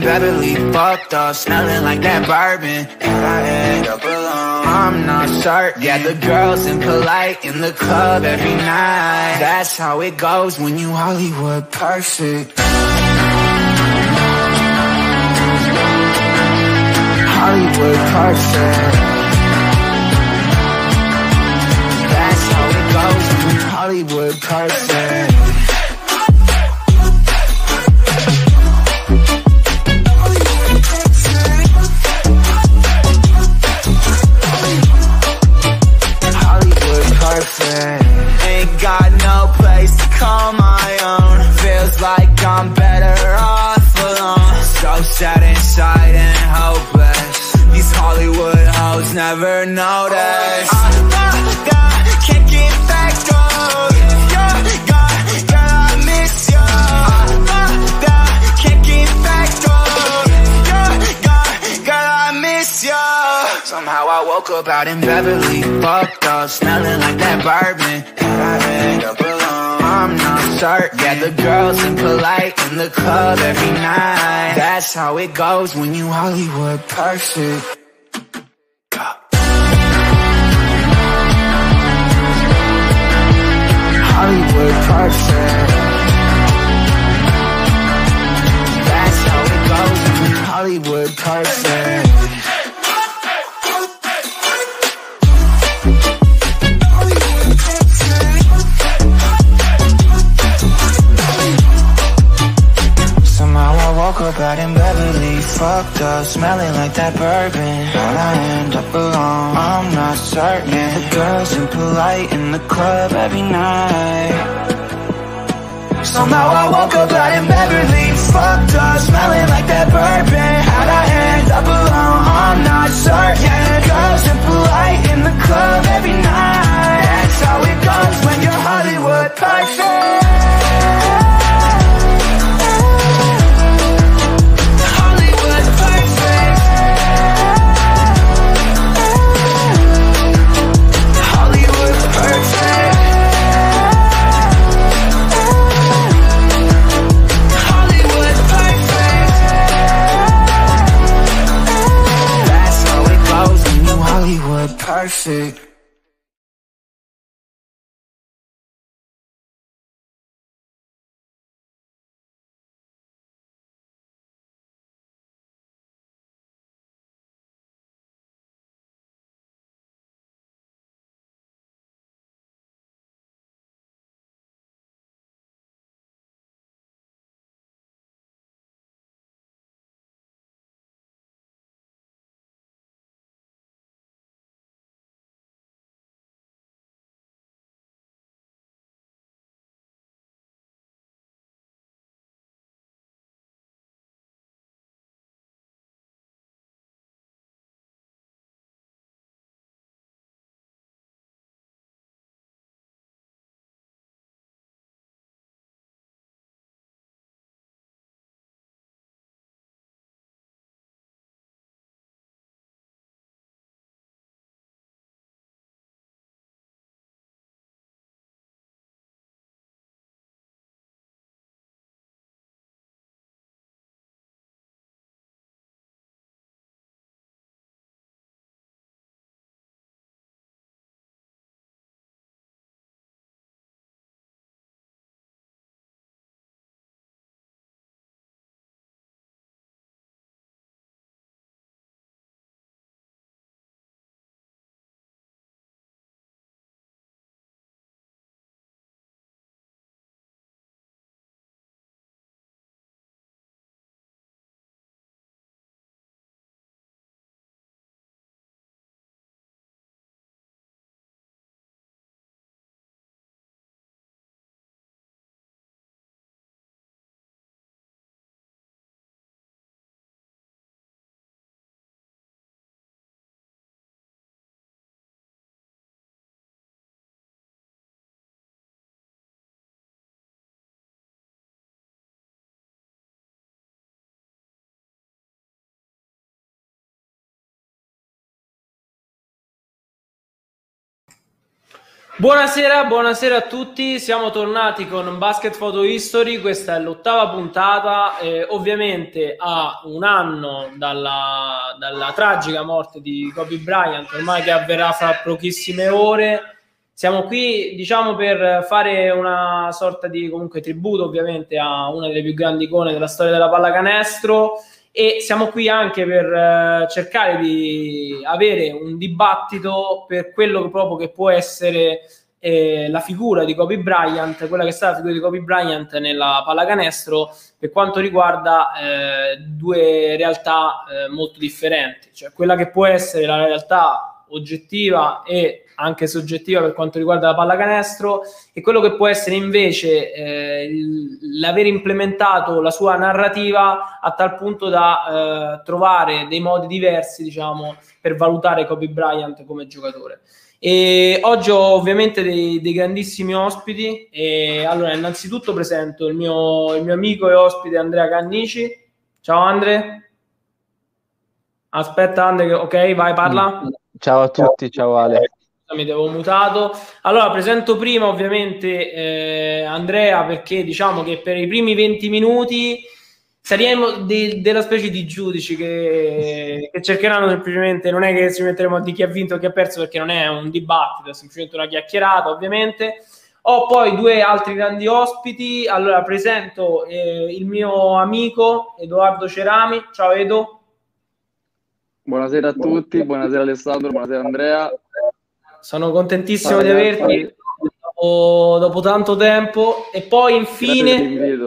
Beverly fucked up, smelling like that bourbon. And I end up alone. I'm not certain. Yeah, the girls impolite in the club every night. That's how it goes when you Hollywood perfect. Hollywood perfect. That's how it goes when you Hollywood perfect. Call my own. Feels like I'm better off alone. So sad inside and hopeless. These Hollywood hoes never notice. I, Somehow I woke up out in Beverly, fucked up, smelling like that bourbon. And I end up alone. I'm not certain. Yeah, the girls impolite in the club every night. That's how it goes when you Hollywood perfect. Hollywood perfect. That's how it goes when you Hollywood perfect. Woke in Beverly, fucked up, smelling like that bourbon. How'd I end up alone? I'm not certain. The girls impolite in the club every night. Somehow I woke up out in Beverly, fucked up, smelling like that bourbon. How'd I end up alone? I'm not certain. Yeah, girls impolite in the club every night. Take. Buonasera, buonasera a tutti, siamo tornati con Basket Photo History, questa è l'ottava puntata, eh, ovviamente a un anno dalla, dalla, tragica morte di Kobe Bryant, ormai che avverrà fra pochissime ore, siamo qui diciamo per fare una sorta di comunque tributo ovviamente a una delle più grandi icone della storia della pallacanestro e siamo qui anche per eh, cercare di avere un dibattito per quello proprio che può essere eh, la figura di Kobe Bryant, quella che è stata la figura di Kobe Bryant nella pallacanestro per quanto riguarda eh, due realtà eh, molto differenti, cioè quella che può essere la realtà oggettiva e anche soggettiva per quanto riguarda la pallacanestro e quello che può essere invece eh, l'aver implementato la sua narrativa a tal punto da eh, trovare dei modi diversi diciamo per valutare Kobe Bryant come giocatore. E oggi ho ovviamente dei, dei grandissimi ospiti e allora innanzitutto presento il mio, il mio amico e ospite Andrea Cannici. Ciao Andre. Aspetta Andre ok vai parla ciao a tutti ciao Ale mi devo mutato. Allora, presento prima ovviamente eh, Andrea perché diciamo che per i primi 20 minuti saremo de- della specie di giudici che, che, cercheranno semplicemente, non è che si metteremo a di chi ha vinto e chi ha perso perché non è un dibattito, è semplicemente una chiacchierata ovviamente. Ho poi due altri grandi ospiti, allora presento eh, il mio amico Edoardo Cerami, ciao Edo. Buonasera a tutti, buonasera Alessandro, buonasera Andrea. Sono contentissimo di averti dopo, dopo, tanto tempo. E poi infine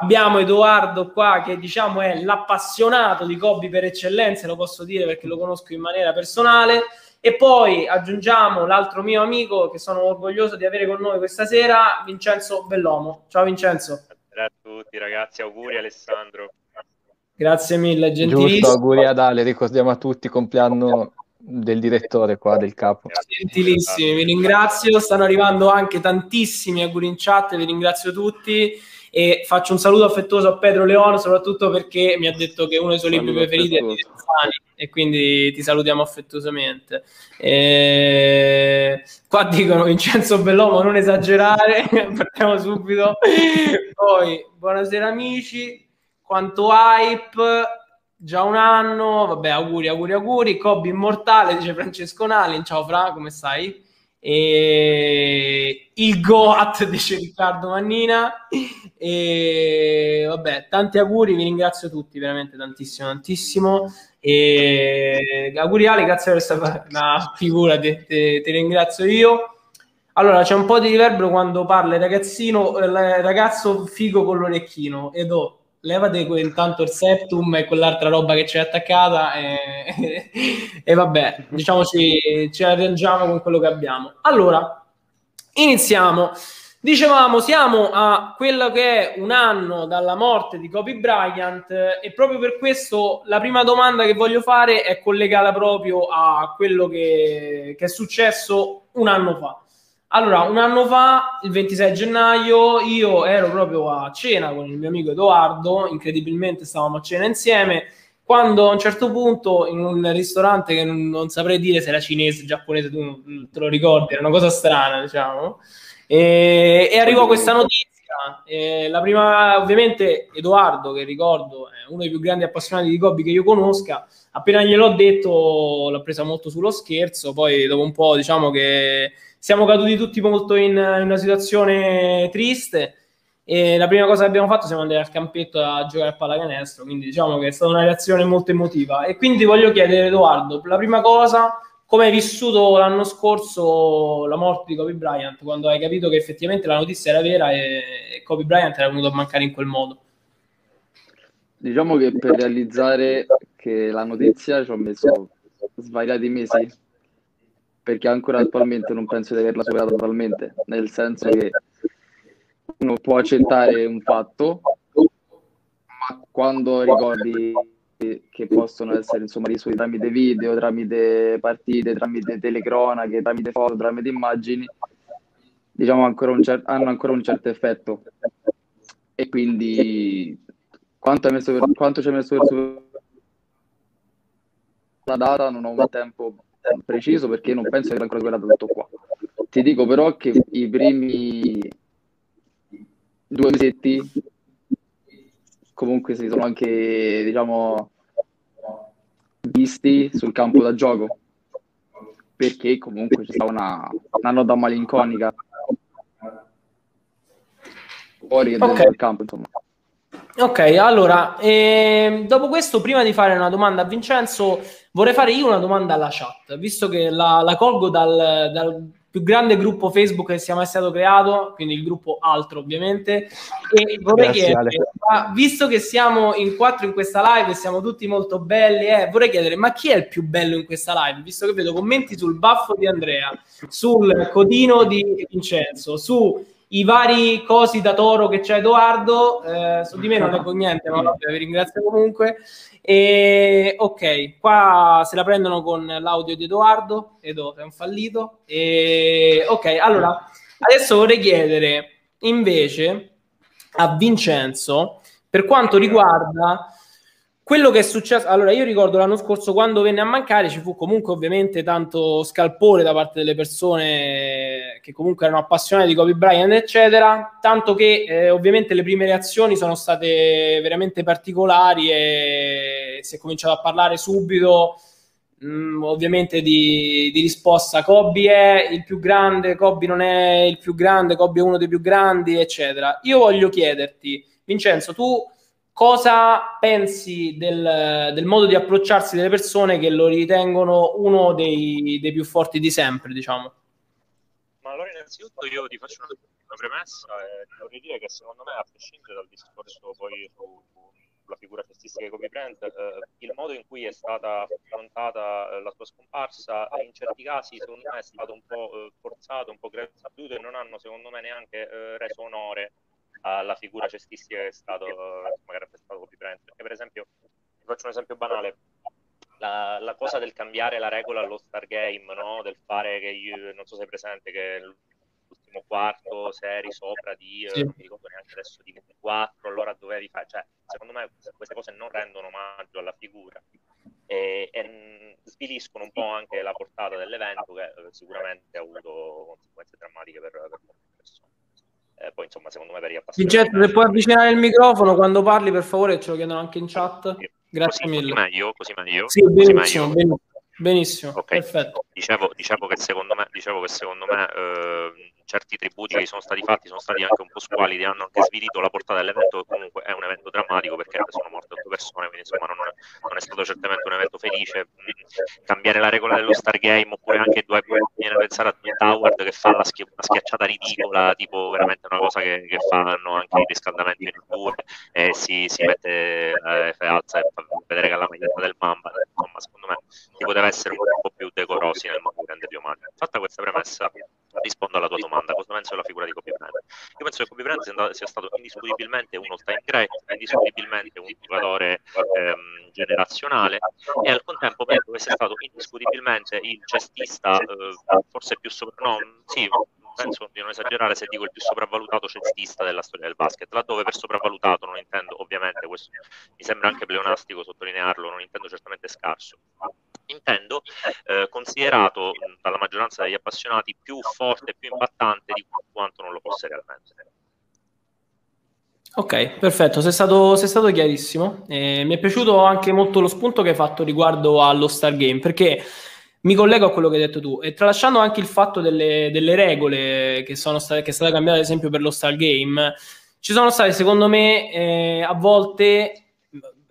abbiamo Edoardo qua che diciamo è l'appassionato di Kobe per eccellenza, lo posso dire perché lo conosco in maniera personale. E poi aggiungiamo l'altro mio amico che sono orgoglioso di avere con noi questa sera, Vincenzo Bellomo. Ciao Vincenzo. Buonasera a tutti ragazzi, auguri Alessandro. Grazie mille, gentilissimo. Giusto, auguri ad Ale, ricordiamo a tutti compleanno del direttore qua, del capo. Gentilissimi, vi ringrazio. Stanno arrivando anche tantissimi auguri in chat, vi ringrazio tutti e faccio un saluto affettuoso a Pedro Leone, soprattutto perché mi ha detto che uno dei suoi libri preferiti è Di e quindi ti salutiamo affettuosamente. E... Qua dicono Vincenzo Bellomo non esagerare, partiamo subito. Poi, buonasera amici, quanto hype già un anno, vabbè, auguri, auguri, auguri. Kobe immortale, dice Francesco Nalin. Ciao Fra, come stai? E il Goat, dice Riccardo Mannina. E vabbè, tanti auguri, vi ringrazio tutti, veramente tantissimo, tantissimo. E auguri Ale, grazie per questa una figura, ti, ti, ti ringrazio io. Allora, c'è un po' di riverbero quando parla il ragazzino, il ragazzo figo con l'orecchino. Edo, levate intanto il septum e quell'altra roba che c'è attaccata e, e vabbè, diciamo ci, ci arrangiamo con quello che abbiamo. Allora, iniziamo. Dicevamo, siamo a quello che è un anno dalla morte di Kobe Bryant e proprio per questo la prima domanda che voglio fare è collegata proprio a quello che, che è successo un anno fa. Allora, un anno fa, il 26 gennaio, io ero proprio a cena con il mio amico Edoardo, incredibilmente stavamo a cena insieme, quando a un certo punto in un ristorante che non, non saprei dire se era cinese, giapponese, tu te lo ricordi, era una cosa strana, diciamo, e, e arrivò questa notizia. E la prima, ovviamente, Edoardo, che ricordo è uno dei più grandi appassionati di Kobe che io conosca, appena gliel'ho detto l'ha presa molto sullo scherzo, poi dopo un po' diciamo che siamo caduti tutti molto in, in una situazione triste e la prima cosa che abbiamo fatto siamo andati al campetto a giocare a pallacanestro, quindi diciamo che è stata una reazione molto emotiva. E quindi voglio chiedere, Edoardo, la prima cosa, come hai vissuto l'anno scorso la morte di Kobe Bryant, quando hai capito che effettivamente la notizia era vera e Kobe Bryant era venuto a mancare in quel modo? Diciamo che per realizzare che la notizia ci ho messo svariati mesi perché ancora attualmente non penso di averla superata totalmente, nel senso che uno può accettare un fatto, ma quando ricordi che possono essere insomma risolti tramite video, tramite partite, tramite telecronache, tramite foto, tramite immagini, diciamo ancora cer- hanno ancora un certo effetto. E quindi quanto, per, quanto ci ha messo per la data non ho un tempo preciso perché non penso che ancora quella tutto qua. Ti dico però che i primi due mesetti comunque si sono anche, diciamo, visti sul campo da gioco perché comunque c'è stata una, una nota malinconica fuori Ok. dal campo, insomma. Ok, allora, ehm, dopo questo, prima di fare una domanda a Vincenzo, vorrei fare io una domanda alla chat, visto che la, la colgo dal, dal più grande gruppo Facebook che sia mai stato creato, quindi il gruppo Altro ovviamente, e vorrei Grazie, chiedere, ma visto che siamo in quattro in questa live e siamo tutti molto belli, eh, vorrei chiedere, ma chi è il più bello in questa live? Visto che vedo commenti sul baffo di Andrea, sul codino di Vincenzo, su i vari cosi da toro che c'è Edoardo, eh, su di me non leggo niente, ma vabbè, vi ringrazio comunque. E, ok, qua se la prendono con l'audio di Edoardo, Edo è un fallito. E, ok, allora adesso vorrei chiedere invece a Vincenzo per quanto riguarda quello che è successo. Allora, io ricordo l'anno scorso quando venne a mancare, ci fu comunque ovviamente tanto scalpore da parte delle persone che comunque erano appassionate di Kobe Bryant, eccetera. Tanto che eh, ovviamente le prime reazioni sono state veramente particolari e si è cominciato a parlare subito. mh, ovviamente di, di risposta Kobe è il più grande, Kobe non è il più grande, Kobe è uno dei più grandi, eccetera. Io voglio chiederti, Vincenzo, tu cosa pensi del, del modo di approcciarsi delle persone che lo ritengono uno dei, dei più forti di sempre, diciamo? Ma allora innanzitutto io ti faccio una, una premessa e vorrei dire che secondo me, a prescindere dal discorso poi su- sulla figura cestistica di Kobe Bryant, eh, il modo in cui è stata affrontata eh, la sua scomparsa eh, in certi casi secondo me è stato un po' eh, forzato, un po' gratuito e non hanno secondo me neanche eh, reso onore alla figura cestistica che è stato, che ha rappresentato Kobe Bryant. Perché per esempio, ti faccio un esempio banale, la, la cosa del cambiare la regola allo Star Game, no? del fare che io, non so se è presente che l'ultimo quarto se eri sopra di, eh, Sì. non mi ricordo neanche adesso, di 24, allora dovevi fare, cioè, secondo me queste cose non rendono omaggio alla figura e, e, mh, sviliscono un po' anche la portata dell'evento che eh, sicuramente ha avuto conseguenze drammatiche per, per persone. Eh, poi insomma secondo me per appassionati Vincenzo, se puoi avvicinare il microfono quando parli, per favore, ce lo chiedono anche in chat. Grazie Così- mille. Così meglio, così meglio. Sì, benissimo, benissimo, benissimo, Ok. perfetto. Dicevo, dicevo che secondo me, dicevo che secondo me eh, certi tributi che sono stati fatti sono stati anche un po' squalidi, hanno anche svilito la portata dell'evento, che comunque è un evento drammatico perché sono morte otto persone, quindi insomma non, non è stato certamente un evento felice. Mm, Cambiare la regola dello Star Game oppure anche due, viene a pensare a Howard che fa la schi- una schiacciata ridicola, tipo veramente una cosa che, che fanno anche i riscaldamenti in due e si, si mette eh, alza e fa vedere che ha la maglietta del Mamba, insomma secondo me si poteva essere un po' più decorosi nel modo di renderli omaggio. Fatta questa premessa, rispondo alla tua domanda. Cosa penso della figura di Kobe Bryant? Io penso che Kobe Bryant sia, stato indiscutibilmente un all-time great, indiscutibilmente un giocatore ehm, generazionale e al contempo penso che sia stato indiscutibilmente il cestista eh, forse più sopra... No, sì, penso di non esagerare se dico il più sopravvalutato cestista della storia del basket, laddove per sopravvalutato non intendo ovviamente questo mi sembra anche pleonastico sottolinearlo, non intendo certamente scarso. Intendo eh, considerato dalla maggioranza degli appassionati più forte e più impattante di quanto non lo fosse realmente. Ok, perfetto, sei stato, sei stato chiarissimo. Eh, mi è piaciuto anche molto lo spunto che hai fatto riguardo allo Star Game, perché mi collego a quello che hai detto tu, e tralasciando anche il fatto delle, delle regole che sono state, che è stata cambiata, ad esempio, per lo Star Game, ci sono state, secondo me, eh, a volte,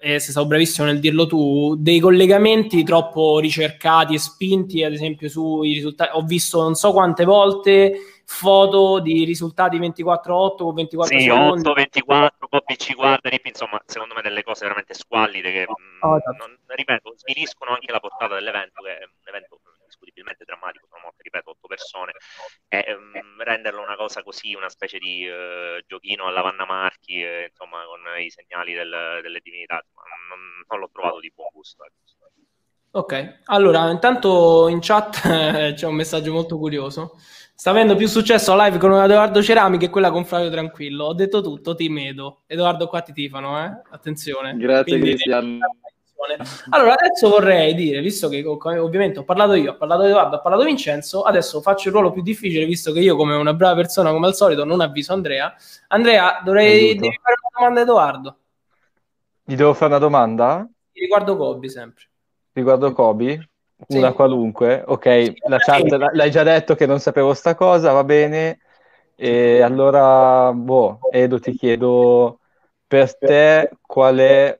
e sei stato bravissimo nel dirlo tu, dei collegamenti troppo ricercati e spinti, ad esempio, sui risultati. Ho visto non so quante volte foto di risultati 24-8 con 24 Sì, secondi. 8, 24, poi ci guarda, insomma, secondo me delle cose veramente squallide che, Oh, esatto. non- ripeto, sviliscono anche la portata dell'evento, che è un evento indiscutibilmente drammatico, sono morte, ripeto, otto persone, e mh, renderlo una cosa così, una specie di eh, giochino alla Vanna Marchi, eh, insomma, con i segnali del- delle divinità, insomma, non, non l'ho trovato di buon gusto. ecco. Ok, allora intanto in chat eh, c'è un messaggio molto curioso. Sta avendo più successo la live con Edoardo Cerami che quella con Flavio Tranquillo. Ho detto tutto, ti medo. Edoardo qua ti tifano, eh? Attenzione. Grazie Quindi- Cristiano. Allora, adesso vorrei dire, visto che ovviamente ho parlato io, ho parlato Edoardo, ho parlato Vincenzo, adesso faccio il ruolo più difficile, visto che io, come una brava persona, come al solito, non avviso Andrea. Andrea, dovrei devi fare una domanda a Edoardo. Gli devo fare una domanda Riguardo Kobe, sempre. riguardo Kobe? Sì. Una qualunque? Ok, la chat l- l'hai già detto che non sapevo sta cosa, va bene. E allora, boh, Edo, ti chiedo per te qual è,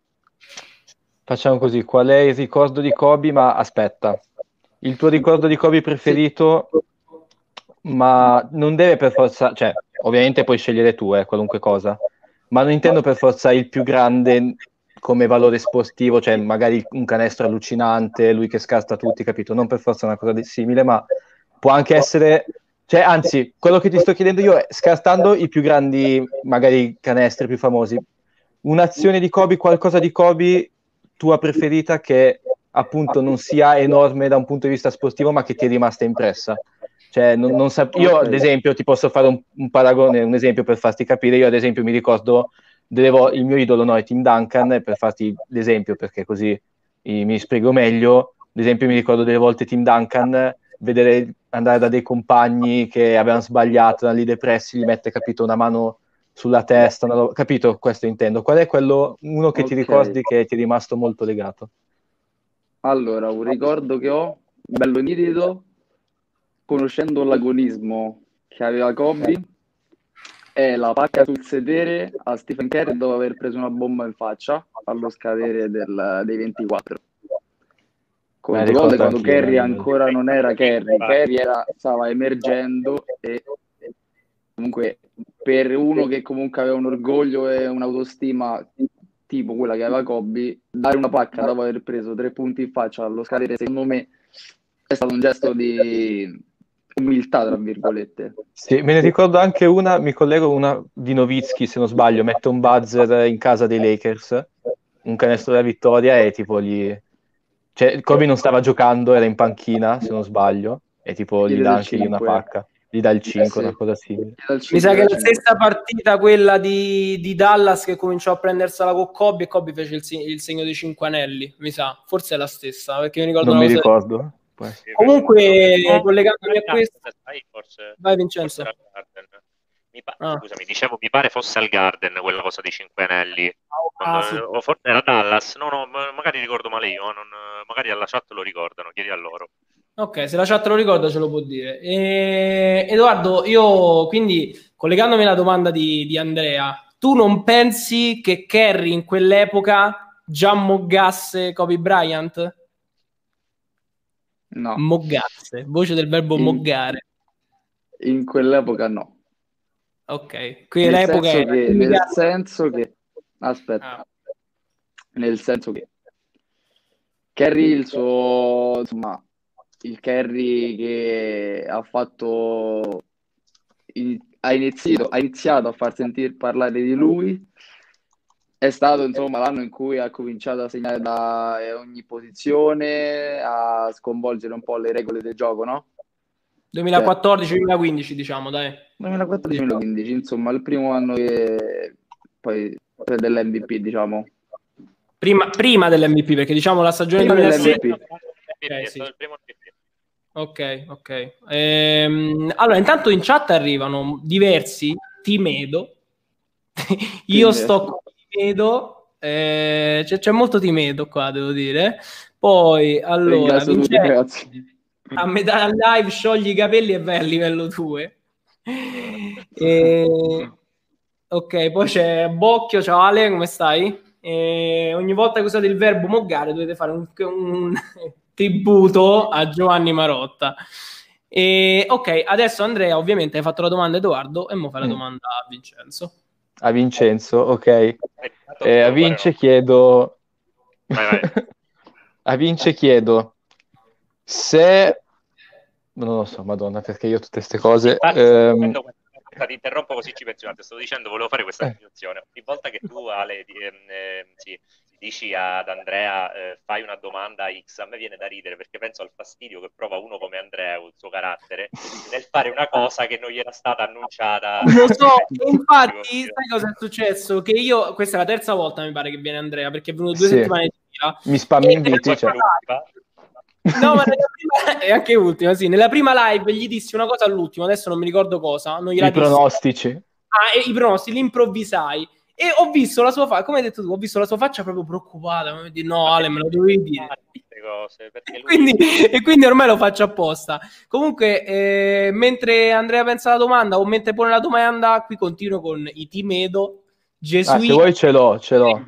facciamo così, qual è il ricordo di Kobe, ma aspetta, il tuo ricordo di Kobe preferito, ma non deve per forza, cioè, ovviamente puoi scegliere tu, eh, qualunque cosa, ma non intendo per forza il più grande come valore sportivo, cioè magari un canestro allucinante, lui che scarta tutti, capito? Non per forza una cosa di simile, ma può anche essere, cioè anzi, quello che ti sto chiedendo io è scartando i più grandi, magari canestri più famosi, un'azione di Kobe, qualcosa di Kobe tua preferita che appunto non sia enorme da un punto di vista sportivo, ma che ti è rimasta impressa. Cioè, non, non sap- io, ad esempio, ti posso fare un, un paragone, un esempio per farti capire. Io, ad esempio, mi ricordo delle vo- il mio idolo no, è Tim Duncan, per farti l'esempio, perché così mi spiego meglio. Ad esempio, mi ricordo delle volte Tim Duncan vedere andare da dei compagni che avevano sbagliato, da lì depressi, gli mette, capito, una mano sulla testa, roba- capito? Questo intendo. Qual è quello, uno che ti Ok. ricordi che ti è rimasto molto legato? Allora, un ricordo che ho, bello nitido, conoscendo l'agonismo che aveva Kobe, è la pacca sul sedere a Stephen Curry dopo aver preso una bomba in faccia allo scadere del- dei 24. Con ricordo quando Curry eh. ancora non era Curry era- stava emergendo e comunque per uno che comunque aveva un orgoglio e un'autostima tipo quella che aveva Kobe, dare una pacca dopo aver preso tre punti in faccia allo scadere, secondo me è stato un gesto di umiltà, tra virgolette. Sì, me ne ricordo anche una, mi collego una di Nowitzki, se non sbaglio, mette un buzzer in casa dei Lakers, un canestro della vittoria e tipo gli... Cioè, Kobe non stava giocando, era in panchina, se non sbaglio, e tipo Gli gli dà anche lì una 5. pacca, gli dà il 5, sì. una cosa simile. Mi sa che è la stessa partita quella di, di Dallas che cominciò a prendersela con Kobe e Kobe fece il, il segno dei cinque anelli, mi sa, forse è la stessa, perché mi ricordo Non una mi ricordo. Essere. Comunque, No, collegandomi a questo- sai, forse- Vai Vincenzo. Mi pa- Ah. Scusami, dicevo, mi pare fosse al Garden quella cosa dei cinque anelli. Ah, Quando- sì. o forse era Dallas, no, no, ma- magari ricordo male io, non- magari alla chat lo ricordano, chiedi a loro. Ok, se la chat lo ricorda ce lo può dire. E- Edoardo, io quindi collegandomi alla domanda di, di Andrea, tu non pensi che Kerry in quell'epoca già moggasse Kobe Bryant? No, Moggasse, voce del verbo In- moggare. in quell'epoca no. Ok, qui Nel senso, che, nel senso che, aspetta, Ah, nel senso che Kerry il suo, insomma, il Kerry che ha fatto, in- ha iniziato, ha iniziato a far sentire parlare di lui è stato insomma l'anno in cui ha cominciato a segnare da eh, ogni posizione, a sconvolgere un po' le regole del gioco, no? 2014-2015 diciamo, dai. 2014-2015, insomma, il primo anno che poi dell'MVP, diciamo. Prima, prima dell'MVP, perché diciamo la stagione Prima 2016 dell'MVP. è sì. stato il primo MVP. Ok, ok. Ehm, allora, intanto in chat arrivano diversi Timedo. Io sto con Timedo. eh, c'è, c'è molto Timedo qua, devo dire. Poi, allora, Vincenzo, a metà live sciogli i capelli e vai a livello 2. E- Ok, poi c'è Bocchio, ciao Ale, come stai? E ogni volta che usate il verbo moggare dovete fare un, un tributo a Giovanni Marotta. E, ok, adesso Andrea, ovviamente hai fatto la domanda a Edoardo e mo fai la Mm. domanda a Vincenzo. A Vincenzo, ok. Eh, Eh, a Vince chiedo... Vai, vai. a Vince chiedo se... Non lo so, madonna, perché io tutte queste cose... Infatti, ehm, ti interrompo così ci pensi un attimo. Sto dicendo, volevo fare questa Eh. definizione. Ogni volta che tu, Ale, di- ehm, ehm, sì, dici ad Andrea eh, fai una domanda X, a me viene da ridere perché penso al fastidio che prova uno come Andrea, il suo carattere, nel fare una cosa che non gli era stata annunciata. Lo so, infatti, sai cosa è successo? Che io, questa è la terza volta mi pare che viene Andrea, perché è venuto due Sì. settimane di 2000. Mi spammi inviti, cioè. No, ma nella prima, e anche ultima, sì. Nella prima live gli dissi una cosa all'ultimo, adesso non mi ricordo cosa. Non gliela I dissi. pronostici. Ah, e i pronostici, li improvvisai. E ho visto la sua faccia, come hai detto tu, ho visto la sua faccia proprio preoccupata. dire, no, Ale, me lo dovevi dire. Queste cose, lui- Quindi, e quindi ormai lo faccio apposta. Comunque, eh, mentre Andrea pensa alla domanda o mentre pone la domanda, qui continuo con i team Edo. Gesù Ah, se vuoi ce l'ho, ce l'ho.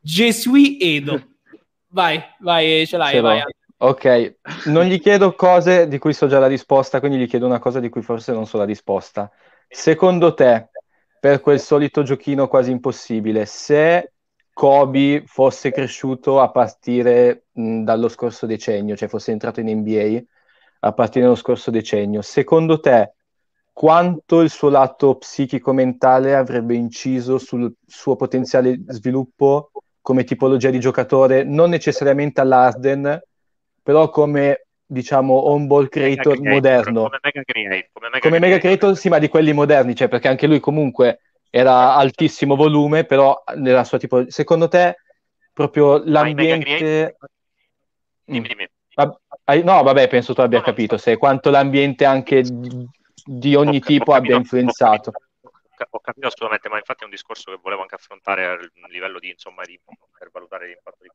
Gesù Edo. Vai, vai, ce l'hai, Ce vai. Ok, non gli chiedo cose di cui so già la risposta, quindi gli chiedo una cosa di cui forse non so la risposta. Secondo te, per quel solito giochino quasi impossibile, se Kobe fosse cresciuto a partire mh, dallo scorso decennio, cioè fosse entrato in NBA a partire dallo scorso decennio, secondo te quanto il suo lato psichico-mentale avrebbe inciso sul suo potenziale sviluppo come tipologia di giocatore, non necessariamente all'Arden, però come diciamo home ball creator creator, moderno Come mega creator. Come mega, come mega creator sì ma di quelli moderni cioè perché anche lui comunque era altissimo volume però nella sua tipo secondo te proprio l'ambiente creator- Mm. Dimmi, dimmi. No vabbè penso tu abbia No, capito sto- se quanto l'ambiente anche di, ogni Ho tipo ho abbia capito- influenzato Ho, ca- ho capito assolutamente, ma infatti è un discorso che volevo anche affrontare a livello di, insomma, di, per valutare l'impatto di.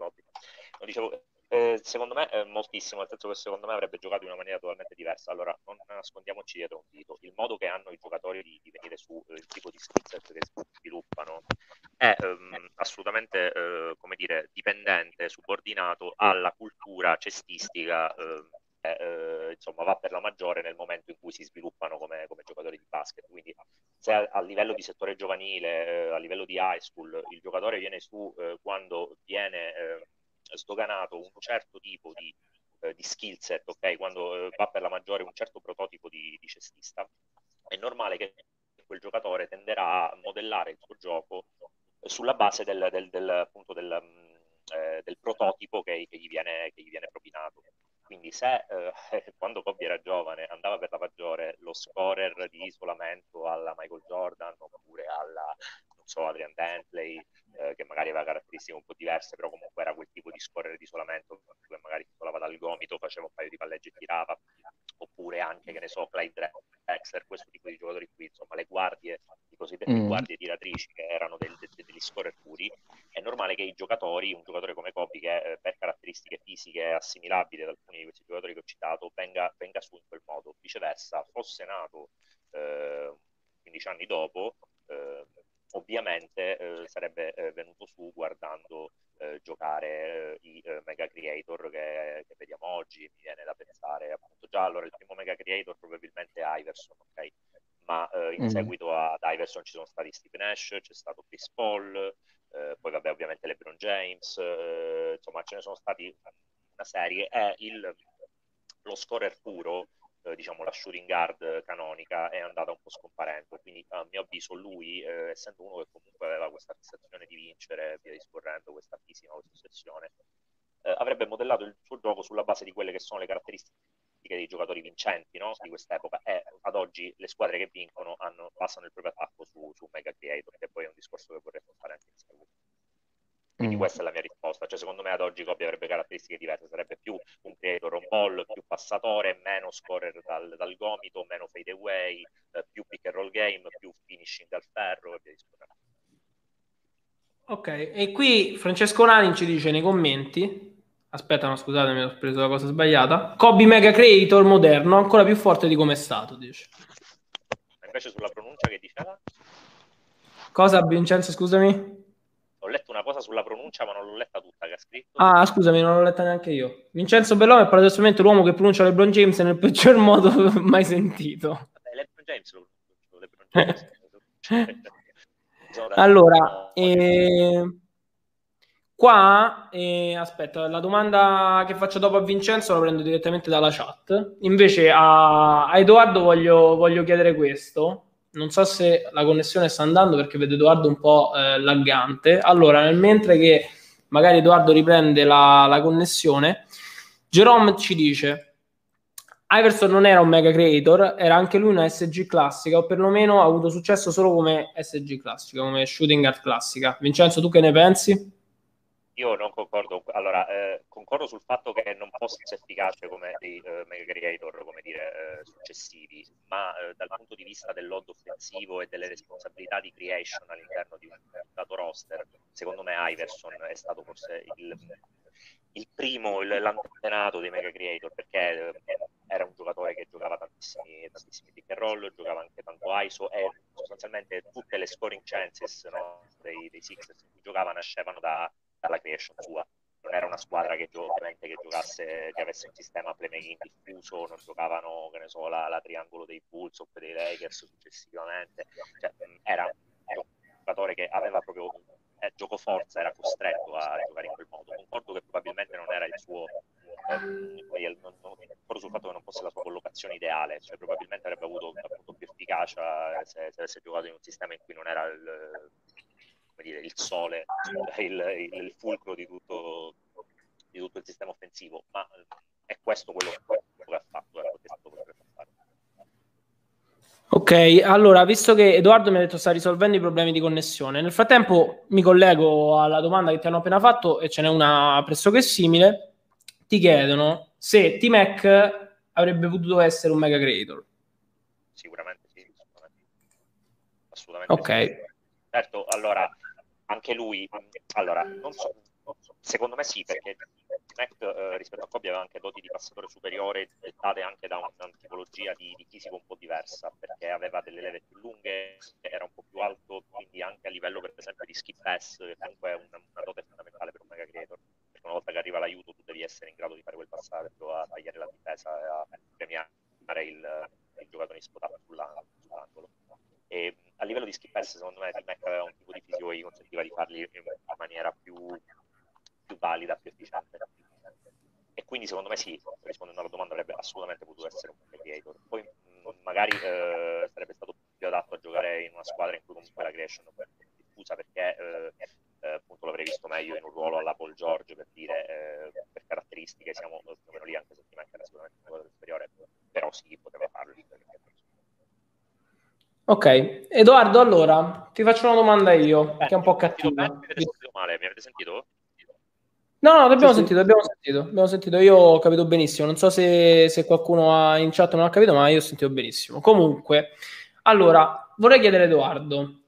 Lo dicevo, eh, secondo me è moltissimo, nel senso che secondo me avrebbe giocato in una maniera totalmente diversa. Allora, non nascondiamoci dietro un dito. Il modo che hanno i giocatori di, di venire su, eh, il tipo di skill set che sviluppano, è ehm, assolutamente, eh, come dire, dipendente, subordinato alla cultura cestistica eh, eh, insomma, va per la maggiore nel momento in cui si sviluppano come, come giocatori di basket. Quindi, se a, a livello di settore giovanile, eh, a livello di high school, il giocatore viene su eh, quando viene eh, sdoganato un certo tipo di, eh, di skill set, ok? Quando eh, va per la maggiore un certo prototipo di, di cestista, è normale che quel giocatore tenderà a modellare il suo gioco sulla base del, del, del, appunto del, mm, eh, del prototipo che, che, gli viene, che gli viene propinato. Quindi se eh, quando Kobe era giovane andava per la maggiore lo scorer di isolamento alla Michael Jordan oppure alla, non so, Adrian Dantley, eh, che magari aveva caratteristiche un po' diverse, però comunque era quel tipo di scorer di isolamento che magari isolava dal gomito, faceva un paio di palleggi e tirava, oppure anche, che ne so, Clyde Drexler, questo tipo di giocatori qui, insomma, le guardie, i cosiddetti Mm. guardie tiratrici che erano del- de- degli scorer puri, è normale che i giocatori, un giocatore come Kobe, che eh, per caratteristiche fisiche è assimilabile ad alcuni di questi giocatori che ho citato, venga, venga su in quel modo. Viceversa, fosse nato eh, 15 anni dopo, eh, ovviamente eh, sarebbe eh, venuto su guardando eh, giocare eh, i eh, mega creator che, che vediamo oggi. Mi viene da pensare, appunto, già allora il primo mega creator probabilmente è Iverson, ok? Ma eh, in Mm. seguito ad Iverson ci sono stati Steve Nash, c'è stato Chris Paul, poi vabbè ovviamente LeBron James, insomma ce ne sono stati una serie. È il, lo scorer puro, eh, diciamo la shooting guard canonica, è andata un po' scomparendo. Quindi a mio avviso lui, eh, essendo uno che comunque aveva questa fissazione di vincere, via discorrendo, questa fisica, questa ossessione, eh, avrebbe modellato il suo gioco sulla base di quelle che sono le caratteristiche dei giocatori vincenti no? di quest'epoca e ad oggi le squadre che vincono hanno, basano il proprio attacco su, su Mega Creator che poi è un discorso che vorrei fare anche in seguito quindi Mm. questa è la mia risposta cioè secondo me ad oggi Kobe avrebbe caratteristiche diverse sarebbe più un creator on ball più passatore meno scorer dal, dal gomito meno fade away eh, più pick and roll game più finishing dal ferro e via discorrendo Ok, e qui Francesco Nani ci dice nei commenti, aspetta no scusatemi ho preso la cosa sbagliata, Kobe Mega Creator moderno ancora più forte di come è stato, dice. Ma invece sulla pronuncia che diceva Cosa Vincenzo scusami? Letto una cosa sulla pronuncia ma non l'ho letta tutta che ha scritto Ah scusami non l'ho letta neanche io. Vincenzo Bellone è paradossalmente l'uomo che pronuncia LeBron James nel peggior modo mai sentito. Vabbè, LeBron James lo lo- LeBron James. Allora, eh, qua, eh, aspetta, la domanda che faccio dopo a Vincenzo la prendo direttamente dalla chat. Invece a, a Edoardo voglio, voglio chiedere questo. Non so se la connessione sta andando perché vedo Edoardo un po' eh, laggante. Allora, nel mentre che magari Edoardo riprende la, la connessione, Jerome ci dice... Iverson non era un mega creator, era anche lui una SG classica, o perlomeno ha avuto successo solo come SG classica, come shooting guard classica. Vincenzo, tu che ne pensi? Io non concordo, allora, eh, concordo sul fatto che non fosse efficace come dei uh, mega creator, come dire, uh, successivi, ma uh, dal punto di vista del load offensivo e delle responsabilità di creation all'interno di un dato roster, secondo me Iverson è stato forse il, il primo, il, l'antenato dei mega creator, perché era un giocatore che giocava tantissimi, tantissimi pick and roll, giocava anche tanto ISO e sostanzialmente tutte le scoring chances no, dei, dei Sixers che giocava nascevano da dalla creation sua. Non era una squadra che, ovviamente, che giocasse, che avesse un sistema playmaking diffuso, non giocavano, che ne so, la, la triangolo dei Bulls o dei Lakers successivamente. Cioè, era un giocatore che aveva proprio eh, gioco forza, era costretto a giocare in quel modo. Concordo che probabilmente non era il suo eh, non, non, sul fatto che non fosse la sua collocazione ideale, cioè probabilmente avrebbe avuto appunto, più efficacia se, se avesse giocato in un sistema in cui non era il, dire, il sole, il, il fulcro di tutto, di tutto, il sistema offensivo, ma è questo quello che ha fatto, è stato quello che ha fatto. Ok, allora, visto che Edoardo mi ha detto sta risolvendo i problemi di connessione, nel frattempo mi collego alla domanda che ti hanno appena fatto e ce n'è una pressoché simile. Ti chiedono se T-Mac avrebbe potuto essere un mega creator. Sicuramente sì, assolutamente. Ok. Sì. Certo, allora, anche lui, allora, non so, secondo me sì, perché Mac eh, rispetto a Kobe aveva anche doti di passatore superiore dettate anche da una, tipologia di, di, fisico un po' diversa, perché aveva delle leve più lunghe, era un po' più alto, quindi anche a livello per esempio di skip pass, che comunque è una, una dote fondamentale per un mega creator, perché una volta che arriva l'aiuto tu devi essere in grado di fare quel passaggio a tagliare la difesa a premiare il, il giocatore spotato sull'angolo. E, a livello di skip secondo me, Mac aveva un tipo di fisico che gli consentiva di farli in maniera più, più valida, più efficiente. E quindi, secondo me, sì, rispondendo alla domanda, avrebbe assolutamente potuto essere un mediator. Poi, magari eh, sarebbe stato più adatto a giocare in una squadra in cui comunque la creation è diffusa, perché eh, eh, appunto l'avrei visto meglio in un ruolo alla Paul George, per dire, eh, per caratteristiche, siamo più o meno lì, anche se Mac era sicuramente un giocatore superiore, però sì, poteva farlo. Ok, Edoardo, allora ti faccio una domanda io, eh, che è un po' cattiva. Mi avete sentito male? Mi avete sentito? No, no, abbiamo sì, sentito, sì. abbiamo sentito, abbiamo sentito, io ho capito benissimo, non so se, se, qualcuno ha in chat non ha capito, ma io ho sentito benissimo. Comunque, allora, vorrei chiedere a Edoardo,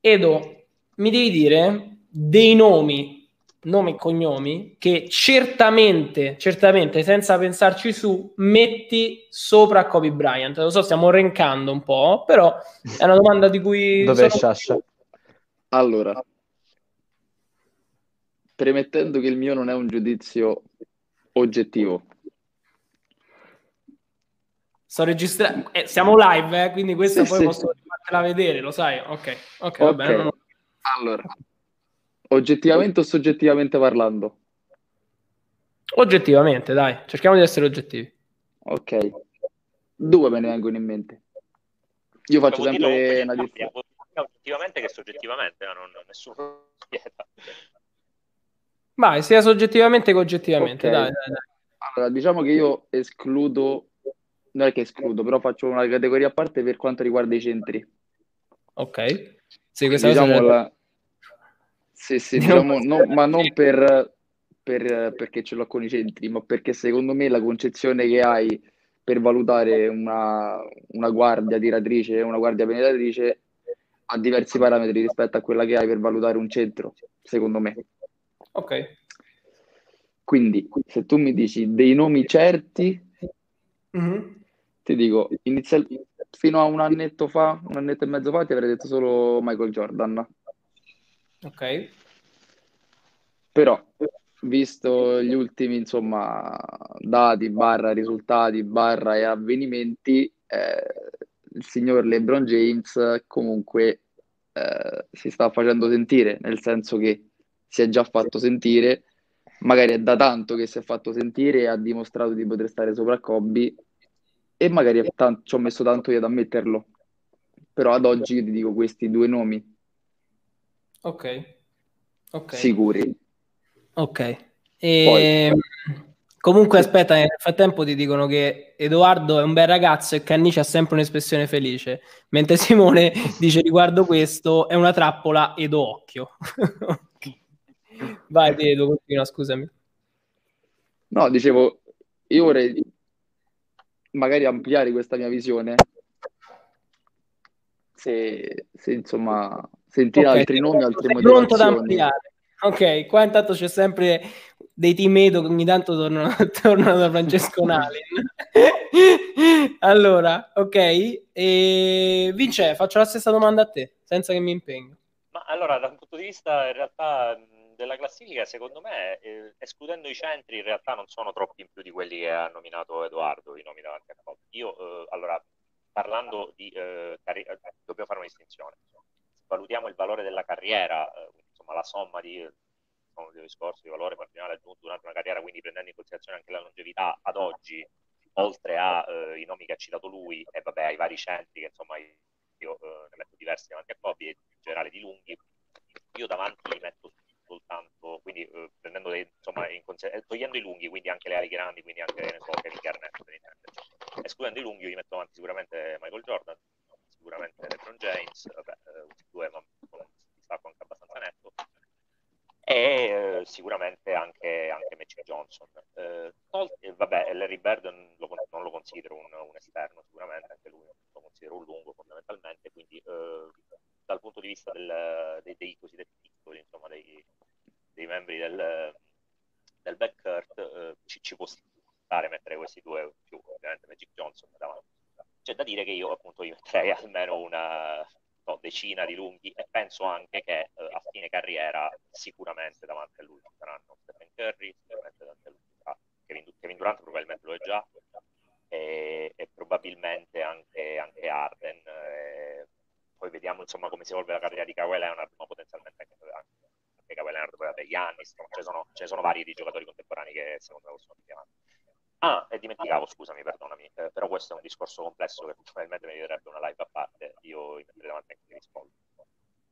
Edo, mi devi dire dei nomi nomi e cognomi che certamente, certamente, senza pensarci su, metti sopra Kobe Bryant. Lo so, stiamo rencando un po', però è una domanda di cui... Dov'è sono... Sciascia? Allora, premettendo che il mio non è un giudizio oggettivo. Sto registrando, eh, siamo live, eh, quindi questa sì, poi sì. posso fartela vedere, lo sai? Ok, ok, okay. va bene. Non... Allora, Oggettivamente o soggettivamente parlando? Oggettivamente, dai, cerchiamo di essere oggettivi. Ok. Due me ne vengono in mente. Io faccio Devo sempre una differenza. Oggettivamente che soggettivamente, no? non, nessuno spiega. Vai, sia soggettivamente che oggettivamente, okay. dai, dai, dai. Allora, diciamo che io escludo, non è che escludo, però faccio una categoria a parte per quanto riguarda i centri. Ok. Sì, questa diciamo cosa la, sì, sì, diciamo, no, ma non per, per, perché ce l'ho con i centri, ma perché secondo me la concezione che hai per valutare una, una guardia tiratrice e una guardia penetratrice ha diversi parametri rispetto a quella che hai per valutare un centro, secondo me. Ok. Quindi, se tu mi dici dei nomi certi, mm-hmm. ti dico, inizial- fino a un annetto fa, un annetto e mezzo fa, ti avrei detto solo Michael Jordan. Ok. Però, visto gli ultimi, insomma, dati, barra risultati, barra e avvenimenti, eh, il signor LeBron James comunque eh, si sta facendo sentire, nel senso che si è già fatto sentire, magari è da tanto che si è fatto sentire e ha dimostrato di poter stare sopra Kobe e magari t- ci ho messo tanto io ad ammetterlo. Però ad oggi ti dico questi due nomi Ok. okay. Sicuri. Ok. E... Comunque, aspetta, nel frattempo ti dicono che Edoardo è un bel ragazzo e Cannici ha sempre un'espressione felice, mentre Simone dice riguardo questo è una trappola ed occhio. Vai, Edo, continua, scusami. No, dicevo, io vorrei magari ampliare questa mia visione. Se, se insomma sentire Ok, altri nomi, altre sei pronto ad motivazioni. ampliare. Ok, qua intanto c'è sempre dei team Edo che ogni tanto tornano, tornano da Francesco Nalin. allora, ok, e Vince, faccio la stessa domanda a te, senza che mi impegno. Ma allora, da un punto di vista in realtà della classifica, secondo me, eh, escludendo i centri, in realtà non sono troppi in più di quelli che ha nominato Edoardo, i nomi davanti a Coppi. Io, eh, allora, parlando di eh, carriera, dobbiamo fare una distinzione. Valutiamo il valore della carriera, eh, insomma, la somma di eh, sono dei discorsi di valore marginale aggiunto durante una carriera, quindi prendendo in considerazione anche la longevità ad oggi, oltre ai nomi che ha citato lui e vabbè, ai vari centri che insomma io eh, ne metto diversi davanti a Kobe e in generale di lunghi, io davanti li metto soltanto, quindi eh, prendendo dei, insomma, in consider- eh, togliendo i lunghi, quindi anche le ali grandi, quindi anche ne so, Kevin Garnett, intenderci. escludendo i lunghi, io gli metto avanti sicuramente Michael Jordan, sicuramente LeBron James, vabbè, eh, questi due, ma con un distacco anche abbastanza netto, e eh, sicuramente anche, anche Magic Johnson. Eh, eh, vabbè, Larry Bird non lo, non lo considero un, un esterno, sicuramente, anche lui lo considero un lungo fondamentalmente, quindi eh, dal punto di vista del, dei, dei cosiddetti piccoli, insomma, dei, dei membri del, del backcourt, eh, ci, ci può stare mettere questi due più, ovviamente Magic Johnson davanti. C'è da dire che io appunto gli metterei almeno una no, decina di lunghi e penso anche che eh, a fine carriera sicuramente davanti a lui ci saranno Stephen Curry, sicuramente davanti a lui sarà Kevin, Kevin Durant probabilmente lo è già e, e probabilmente anche, anche Arden e poi vediamo insomma come si evolve la carriera di Kawhi Leonard ma potenzialmente anche, anche Kawhi Leonard poi vabbè Giannis ce, sono, ne sono vari di giocatori contemporanei che secondo me possono avanti Ah, e dimenticavo, scusami, perdonami, eh, però questo è un discorso complesso che probabilmente mi direbbe una live a parte. Io metterei davanti anche Chris Paul.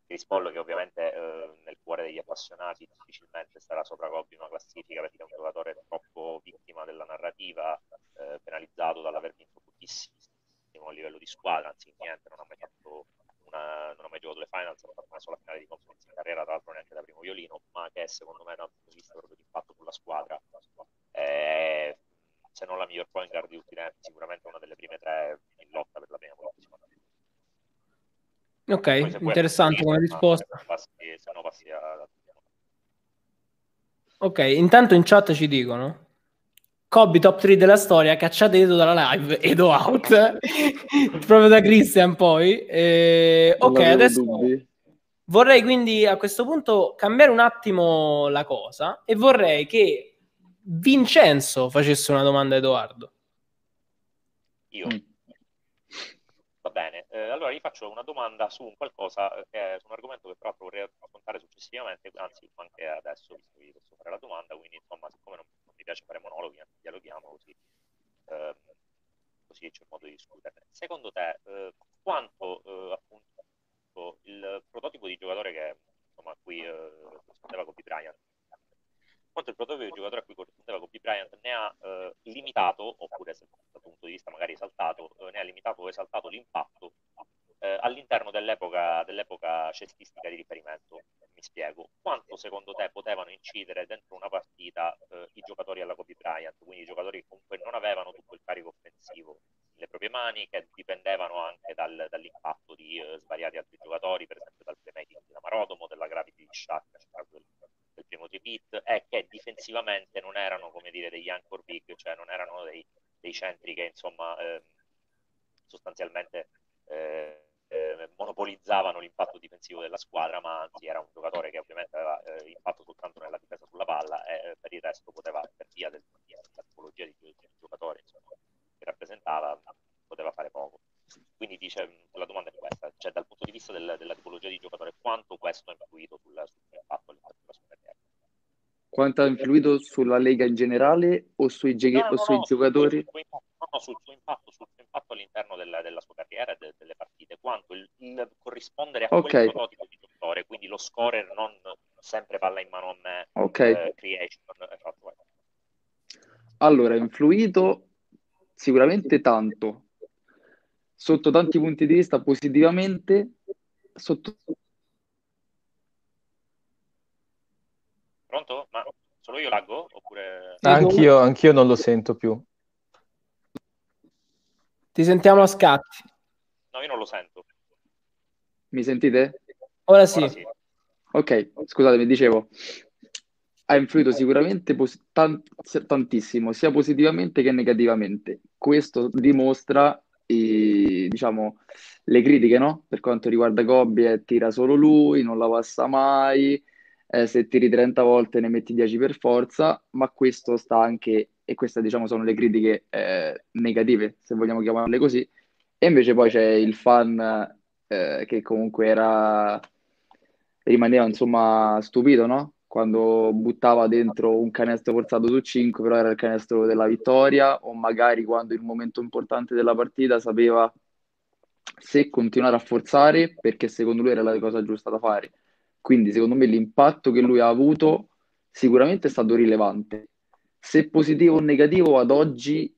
Chris Paul che ovviamente eh, nel cuore degli appassionati difficilmente starà sopra Kobe in una classifica perché è un giocatore troppo vittima della narrativa, eh, penalizzato dall'aver vinto pochissimo a livello di squadra, anzi niente, non ha mai fatto una, non ha mai giocato le finals, ha fatto una sola finale di conferenza in carriera, tra l'altro neanche da primo violino, ma che secondo me da un punto di vista proprio di impatto sulla squadra è se non la miglior point guard di tutti i tempi, sicuramente una delle prime tre in lotta per la prima posizione. Ok, interessante come risposta. Passi, se no passi a... Ok, intanto in chat ci dicono Kobe top 3 della storia, cacciate Edo dalla live, Edo out, proprio da Christian poi. Eh, ok, adesso dubbi. vorrei quindi a questo punto cambiare un attimo la cosa e vorrei che Vincenzo facesse una domanda a Edoardo. Io. Mm. Va bene, eh, allora gli faccio una domanda su un qualcosa eh, che è un argomento che però vorrei affrontare successivamente, anzi anche adesso, visto che vi posso fare la domanda, quindi insomma, siccome non, non mi piace fare monologhi, dialoghiamo così, ehm, così c'è modo di discuterne. Secondo te, eh, quanto eh, appunto il prototipo di giocatore che insomma, a cui eh, rispondeva Kobe Bryant quanto il prototipo di giocatore a cui corrispondeva Kobe Bryant ne ha eh, limitato, oppure se, dal punto di vista magari esaltato, eh, ne ha limitato o esaltato l'impatto eh, all'interno dell'epoca, dell'epoca cestistica di riferimento. Mi spiego. Quanto secondo te potevano incidere dentro una partita eh, i giocatori alla Kobe Bryant, quindi i giocatori che comunque non avevano tutto il carico offensivo nelle proprie mani, che dipendevano anche dal, dall'impatto di eh, svariati altri giocatori, per esempio dal playmaking di Marodomo, della gravity di Shaq, tripit, e che difensivamente non erano, come dire, degli anchor big, cioè non erano dei, dei centri che, insomma, eh, sostanzialmente eh, eh, monopolizzavano l'impatto difensivo della squadra, ma anzi era un giocatore che ovviamente aveva eh, impatto soltanto nella difesa sulla palla e eh, per il resto poteva, per via del, della tipologia di, di giocatore insomma, che rappresentava, poteva fare poco. Quindi dice, la domanda è questa, cioè dal punto di vista del, della tipologia di giocatore, quanto questo ha influito sul, sull'impatto all'interno della sua carriera? Quanto ha influito sulla Lega in generale o sui, No, no, o sui no, giocatori? Sul suo, impatto, sul suo impatto, sul suo impatto all'interno della, della sua carriera e de- delle partite, quanto il, il corrispondere a Ok. quel prototipo di giocatore, quindi lo scorer non sempre palla in mano a me, Ok. eh, creation. Allora, ha influito sicuramente tanto, sotto tanti punti di vista positivamente, sotto solo io laggo? Oppure... Anch'io, anch'io non lo sento più. Ti sentiamo a scatti. No, io non lo sento. Mi sentite? Ora sì. Ora sì. Ok, scusatemi, dicevo, ha influito sicuramente pos- tan- tantissimo, sia positivamente che negativamente. Questo dimostra, eh, diciamo, le critiche, no? Per quanto riguarda eh, tira solo lui, non la passa mai, eh, se tiri 30 volte ne metti 10 per forza, ma questo sta anche, e queste diciamo sono le critiche eh, negative, se vogliamo chiamarle così, e invece poi c'è il fan eh, che comunque era, rimaneva insomma stupito, no? Quando buttava dentro un canestro forzato su 5, però era il canestro della vittoria, o magari quando un momento importante della partita sapeva se continuare a forzare perché secondo lui era la cosa giusta da fare. Quindi secondo me l'impatto che lui ha avuto sicuramente è stato rilevante. Se positivo o negativo ad oggi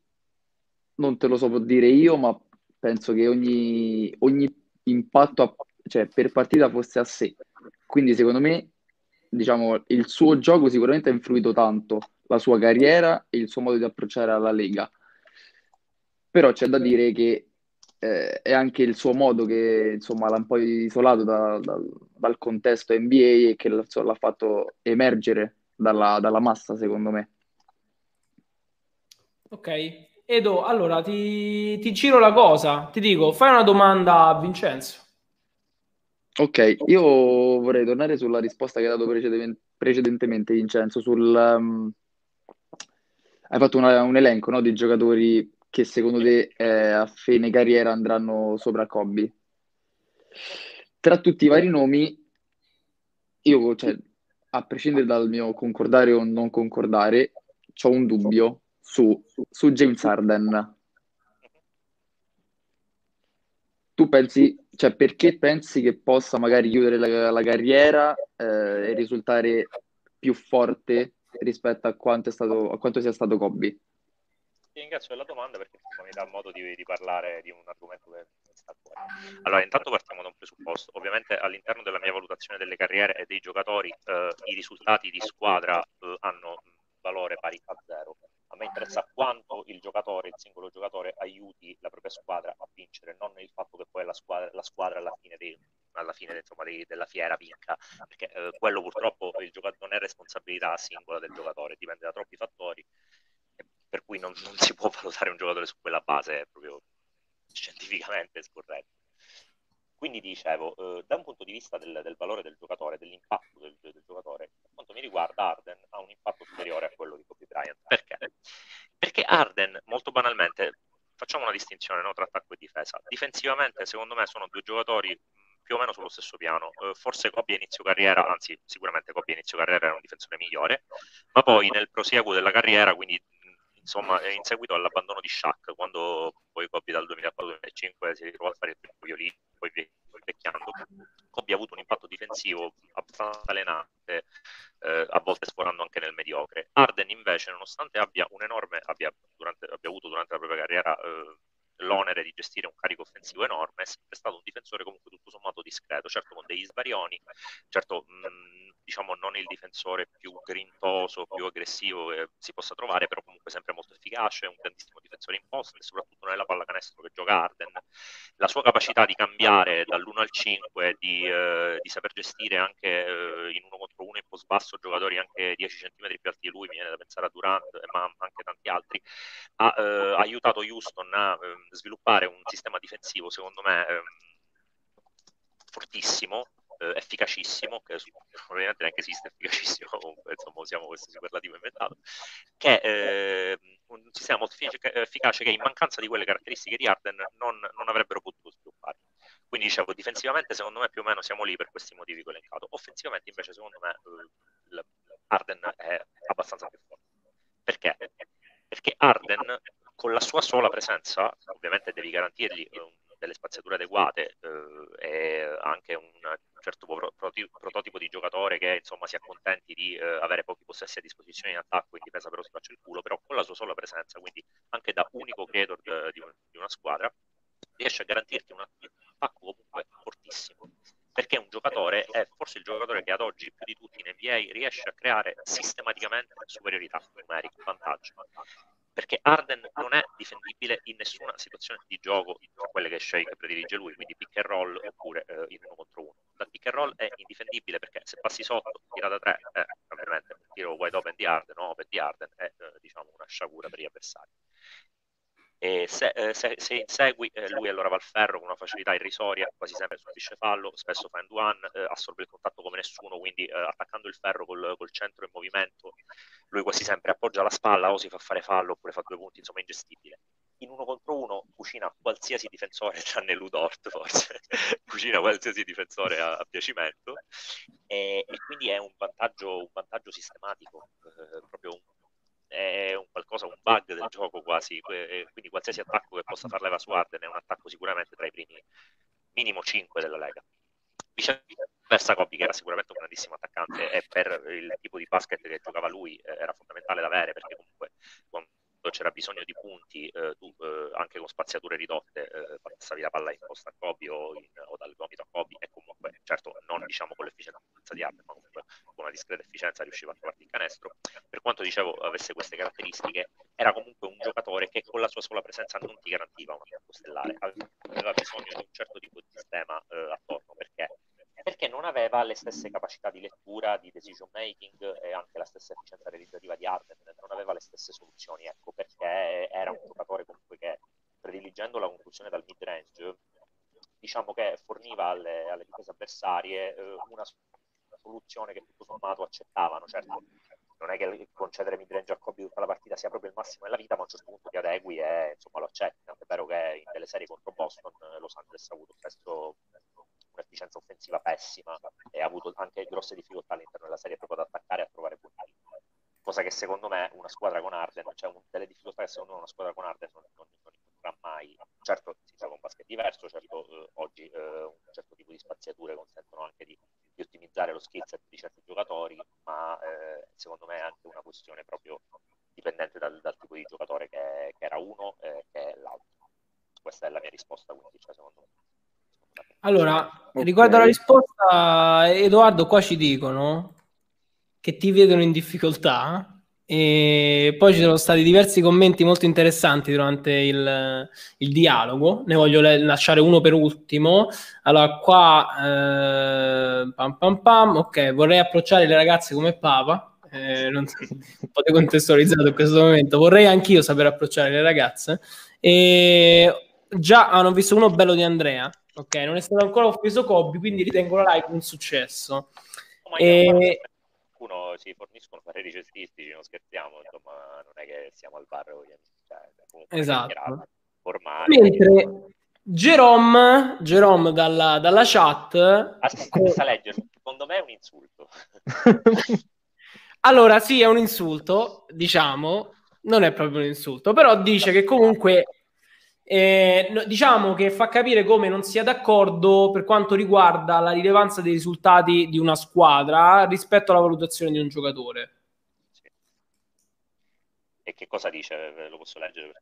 non te lo so dire io, ma penso che ogni, ogni impatto a- cioè, per partita fosse a sé. Quindi secondo me diciamo, il suo gioco sicuramente ha influito tanto la sua carriera e il suo modo di approcciare alla Lega. Però c'è da dire che eh, è anche il suo modo che insomma l'ha un po' isolato da- da- dal contesto NBA e che l'ha l'ha fatto emergere dalla, dalla massa, secondo me. Ok. Edo, allora ti, ti giro la cosa. Ti dico, fai una domanda a Vincenzo. Ok, io vorrei tornare sulla risposta che hai dato preceden- precedentemente, Vincenzo, sul... um, hai fatto una- un elenco, no, di giocatori che secondo te eh, a fine carriera andranno sopra Kobe. Tra tutti i vari nomi, io, cioè, a prescindere dal mio concordare o non concordare, ho un dubbio su, su James Harden. Tu pensi, cioè, perché pensi che possa magari chiudere la, la carriera eh, e risultare più forte rispetto a quanto, stato, a quanto sia stato Kobe? Ti ringrazio della domanda perché insomma, mi dà modo di, di parlare di un argomento che mi sta a cuore. Allora, intanto partiamo da un presupposto. Ovviamente all'interno della mia valutazione delle carriere e dei giocatori, eh, i risultati di squadra eh, hanno valore pari a zero. A me interessa quanto il giocatore, il singolo giocatore, aiuti la propria squadra a vincere, non il fatto che poi la squadra, la squadra alla fine, dei, alla fine insomma, dei, della fiera vinca, perché eh, quello purtroppo non è responsabilità singola del giocatore, dipende da troppi fattori, per cui non, non si può valutare un giocatore su quella base, proprio scientificamente scorretto. Quindi dicevo, eh, da un punto di vista del, del valore del giocatore, dell'impatto del, del giocatore, per quanto mi riguarda, Arden ha un impatto superiore a quello di Kobe Bryant. Perché? Perché Arden, molto banalmente, facciamo una distinzione no, tra attacco e difesa. Difensivamente, secondo me, sono due giocatori più o meno sullo stesso piano. Eh, forse Kobe inizio carriera, anzi, sicuramente Kobe inizio carriera era un difensore migliore, ma poi nel prosieguo della carriera, quindi insomma, in seguito all'abbandono di Shaq, quando poi Kobe dal 2004-2005 si ritrovò a fare il primo violino, poi vecchiando, Kobe ha avuto un impatto difensivo abbastanza allenante, eh, a volte sforando anche nel mediocre. Arden invece, nonostante abbia un enorme, abbia, durante, abbia avuto durante la propria carriera eh, l'onere di gestire un carico offensivo enorme, è sempre stato un difensore comunque tutto sommato discreto, certo con degli sbarioni, certo mh, diciamo non il difensore più grintoso, più aggressivo che si possa trovare, però comunque sempre molto efficace, un grandissimo difensore in post e soprattutto nella pallacanestro che gioca Arden. La sua capacità di cambiare dall'1 al 5, di, eh, di saper gestire anche eh, in uno contro uno in post basso giocatori anche 10 cm più alti di lui, mi viene da pensare a Durant, ma anche tanti altri, ha eh, aiutato Houston a ehm, sviluppare un sistema difensivo secondo me ehm, fortissimo, eh, efficacissimo, che ovviamente neanche esiste efficacissimo, comunque insomma usiamo questo superlativo inventato, che è un sistema molto efficace che in mancanza di quelle caratteristiche di Arden non, non avrebbero potuto sviluppare. Quindi dicevo, difensivamente secondo me più o meno siamo lì per questi motivi che ho elencato. Offensivamente invece secondo me eh, Arden è abbastanza più forte. Perché? Perché Arden con la sua sola presenza, ovviamente devi garantirgli eh, delle spaziature adeguate eh, e anche un certo prototipo di giocatore che insomma si accontenti di eh, avere pochi possessi a disposizione in attacco, in difesa però si faccia il culo, però con la sua sola presenza, quindi anche da unico creator di, di una squadra, riesce a garantirti un attacco comunque fortissimo perché un giocatore è forse il giocatore che ad oggi più di tutti in NBA riesce a creare sistematicamente superiorità numerica, vantaggio. Perché Arden non è difendibile in nessuna situazione di gioco, quelle che Shake predilige lui, quindi pick and roll oppure eh, in uno contro uno. Dal pick and roll è indifendibile perché se passi sotto, tira da tre, è ovviamente un tiro wide open di Arden open di Arden è eh, diciamo una sciagura per gli avversari e se, eh, se, se insegui eh, lui allora va al ferro con una facilità irrisoria, quasi sempre subisce fallo, spesso fa end one, eh, assorbe il contatto come nessuno, quindi eh, attaccando il ferro col, col, centro in movimento, lui quasi sempre appoggia la spalla o si fa fare fallo oppure fa due punti, insomma ingestibile. In uno contro uno cucina qualsiasi difensore, tranne Ludort forse, cucina qualsiasi difensore a, a piacimento e, e, quindi è un vantaggio, un vantaggio sistematico, proprio un è un qualcosa, un bug del gioco quasi, quindi qualsiasi attacco che possa far leva su Arden è un attacco sicuramente tra i primi minimo 5 della Lega. Viceversa Kobe, che era sicuramente un grandissimo attaccante e per il tipo di basket che giocava lui eh, era fondamentale da avere perché comunque c'era bisogno di punti, eh, tu eh, anche con spaziature ridotte eh, passavi la palla in posta a Kobe o, in, o, dal gomito a Kobe e comunque, certo, non diciamo con l'efficienza di Arden, ma comunque con una discreta efficienza riusciva a trovarti il canestro. Per quanto dicevo avesse queste caratteristiche, era comunque un giocatore che con la sua sola presenza non ti garantiva un attacco stellare, aveva bisogno di un certo tipo di sistema eh, attorno perché perché non aveva le stesse capacità di lettura, di decision making e anche la stessa efficienza realizzativa di Arden, non aveva le stesse soluzioni, ecco, perché era un giocatore comunque che prediligendo la conclusione dal mid range, diciamo che forniva alle, avversarie eh, una soluzione che tutto sommato accettavano, certo non è che concedere mid range a Kobe tutta la partita sia proprio il massimo della vita, ma a un certo punto ti adegui e insomma lo accetti, è vero che in delle serie contro Boston Los Angeles ha avuto spesso un'efficienza offensiva pessima e ha avuto anche grosse difficoltà all'interno della serie proprio ad attaccare e a trovare punti. Cosa che secondo me una squadra con Arden, cioè un, delle difficoltà che secondo me una squadra con Arden non, non, non incontrerà mai. Certo si gioca un basket diverso, certo eh, oggi eh, un certo tipo di spaziature consentono anche di, di ottimizzare lo skill set di certi giocatori, ma eh, secondo me è anche una questione proprio dipendente dal, dal tipo di giocatore che, che era uno e che è l'altro. Questa è la mia risposta, quindi cioè, secondo me. Allora, okay. riguardo alla risposta, Edoardo, qua ci dicono che ti vedono in difficoltà e poi ci sono stati diversi commenti molto interessanti durante il, il dialogo. Ne voglio le- lasciare uno per ultimo. Allora, qua eh, pam pam pam. Ok, vorrei approcciare le ragazze come Papa. Eh, non so, un po' decontestualizzato in questo momento. Vorrei anch'io sapere approcciare le ragazze. E già hanno visto uno bello di Andrea Ok, non è stato ancora offeso Kobe, quindi ritengo la live un successo. Oh, e... Uno si forniscono pareri cestistici, non scherziamo, insomma, non è che siamo al bar con gli amici. Cioè, esatto. Formali. Mentre Jerome, Jerome dalla, dalla chat... Aspetta, leggere, secondo me è un insulto. allora, sì, è un insulto, diciamo, non è proprio un insulto, però dice che comunque eh, diciamo che fa capire come non sia d'accordo per quanto riguarda la rilevanza dei risultati di una squadra rispetto alla valutazione di un giocatore. Sì. E che cosa dice? Lo posso leggere?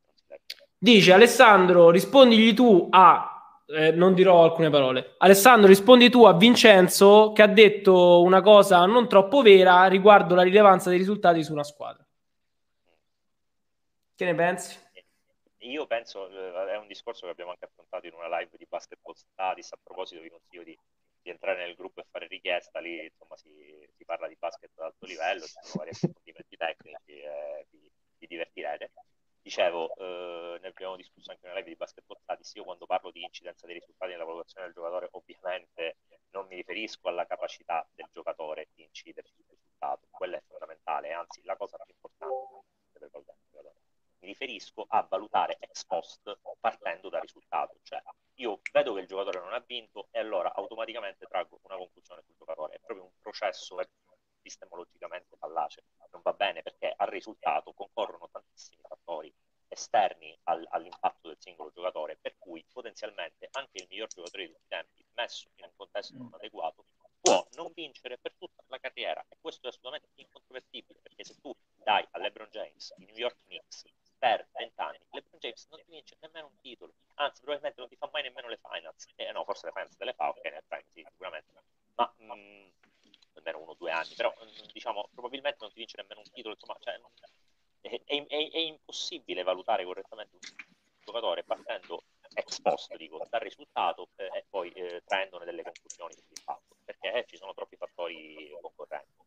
Dice Alessandro, rispondigli tu a eh, non dirò alcune parole. Alessandro, rispondi tu a Vincenzo che ha detto una cosa non troppo vera riguardo la rilevanza dei risultati su una squadra. Che ne pensi? Io penso, eh, è un discorso che abbiamo anche affrontato in una live di Basketball Studies, a proposito vi consiglio di, di entrare nel gruppo e fare richiesta, lì insomma si, si parla di basket ad alto livello, ci sono vari approfondimenti tecnici e vi, vi divertirete. Dicevo, eh, ne abbiamo discusso anche in una live di Basketball Studies, io quando parlo di incidenza dei risultati nella valutazione del giocatore ovviamente non mi riferisco alla capacità del giocatore di incidere sul risultato, quella è fondamentale, anzi la cosa più importante per valutare il giocatore mi riferisco a valutare ex post partendo dal risultato, cioè io vedo che il giocatore non ha vinto e allora automaticamente traggo una conclusione sul giocatore, è proprio un processo epistemologicamente fallace, non va bene perché al risultato concorrono tantissimi fattori esterni al, all'impatto del singolo giocatore, per cui potenzialmente anche il miglior giocatore di tutti i tempi, messo in un contesto non adeguato, può non vincere per tutta la carriera. E questo è assolutamente incontrovertibile perché se tu dai a LeBron James, i New York Knicks, per 20 anni LeBron James non ti vince nemmeno un titolo, anzi probabilmente non ti fa mai nemmeno le finals, eh no forse le finals te le fa, ok nel prime sì sicuramente, ma mh, mm, almeno uno o due anni, però mh, mm, diciamo probabilmente non ti vince nemmeno un titolo, insomma cioè, è, è, è, è impossibile valutare correttamente un giocatore partendo ex post, dico, dal risultato eh, e poi eh, traendone delle conclusioni fatto, perché eh, ci sono troppi fattori concorrenti.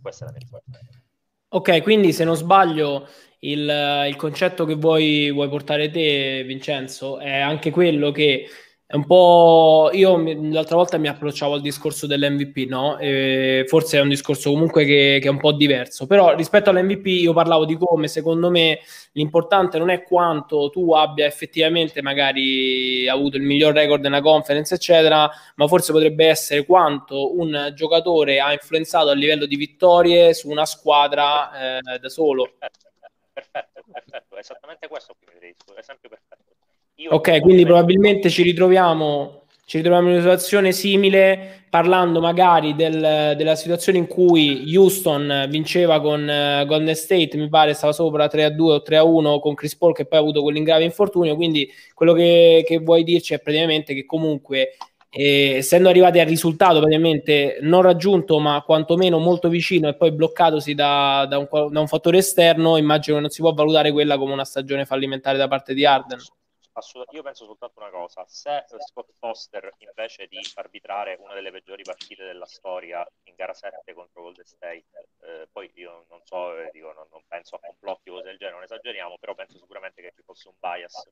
Questa è la mia risposta. Ok, quindi se non sbaglio il, il concetto che vuoi, vuoi portare te, Vincenzo, è anche quello che è un po'. Io l'altra volta mi approcciavo al discorso dell'MVP, no? E forse è un discorso comunque che, che, è un po' diverso. Però rispetto all'MVP io parlavo di come secondo me l'importante non è quanto tu abbia effettivamente magari avuto il miglior record nella conference, eccetera, ma forse potrebbe essere quanto un giocatore ha influenzato a livello di vittorie su una squadra eh, da solo. Perfetto, perfetto, esattamente questo qui mi esempio perfetto. Io ok, quindi probabilmente ci ritroviamo, ci ritroviamo in una situazione simile parlando magari del, della situazione in cui Houston vinceva con uh, Golden State, mi pare stava sopra 3-2 o 3-1 con Chris Paul che poi ha avuto quell'ingrave infortunio, quindi quello che, che vuoi dirci è praticamente che comunque eh, essendo arrivati al risultato praticamente non raggiunto ma quantomeno molto vicino e poi bloccatosi da, da, un, da un fattore esterno, immagino che non si può valutare quella come una stagione fallimentare da parte di Arden assolut- io penso soltanto una cosa, se Scott Foster invece di arbitrare una delle peggiori partite della storia in gara 7 contro Golden State, eh, poi io non so, eh, dico, non, non, penso a complotti o cose del genere, non esageriamo, però penso sicuramente che ci fosse un bias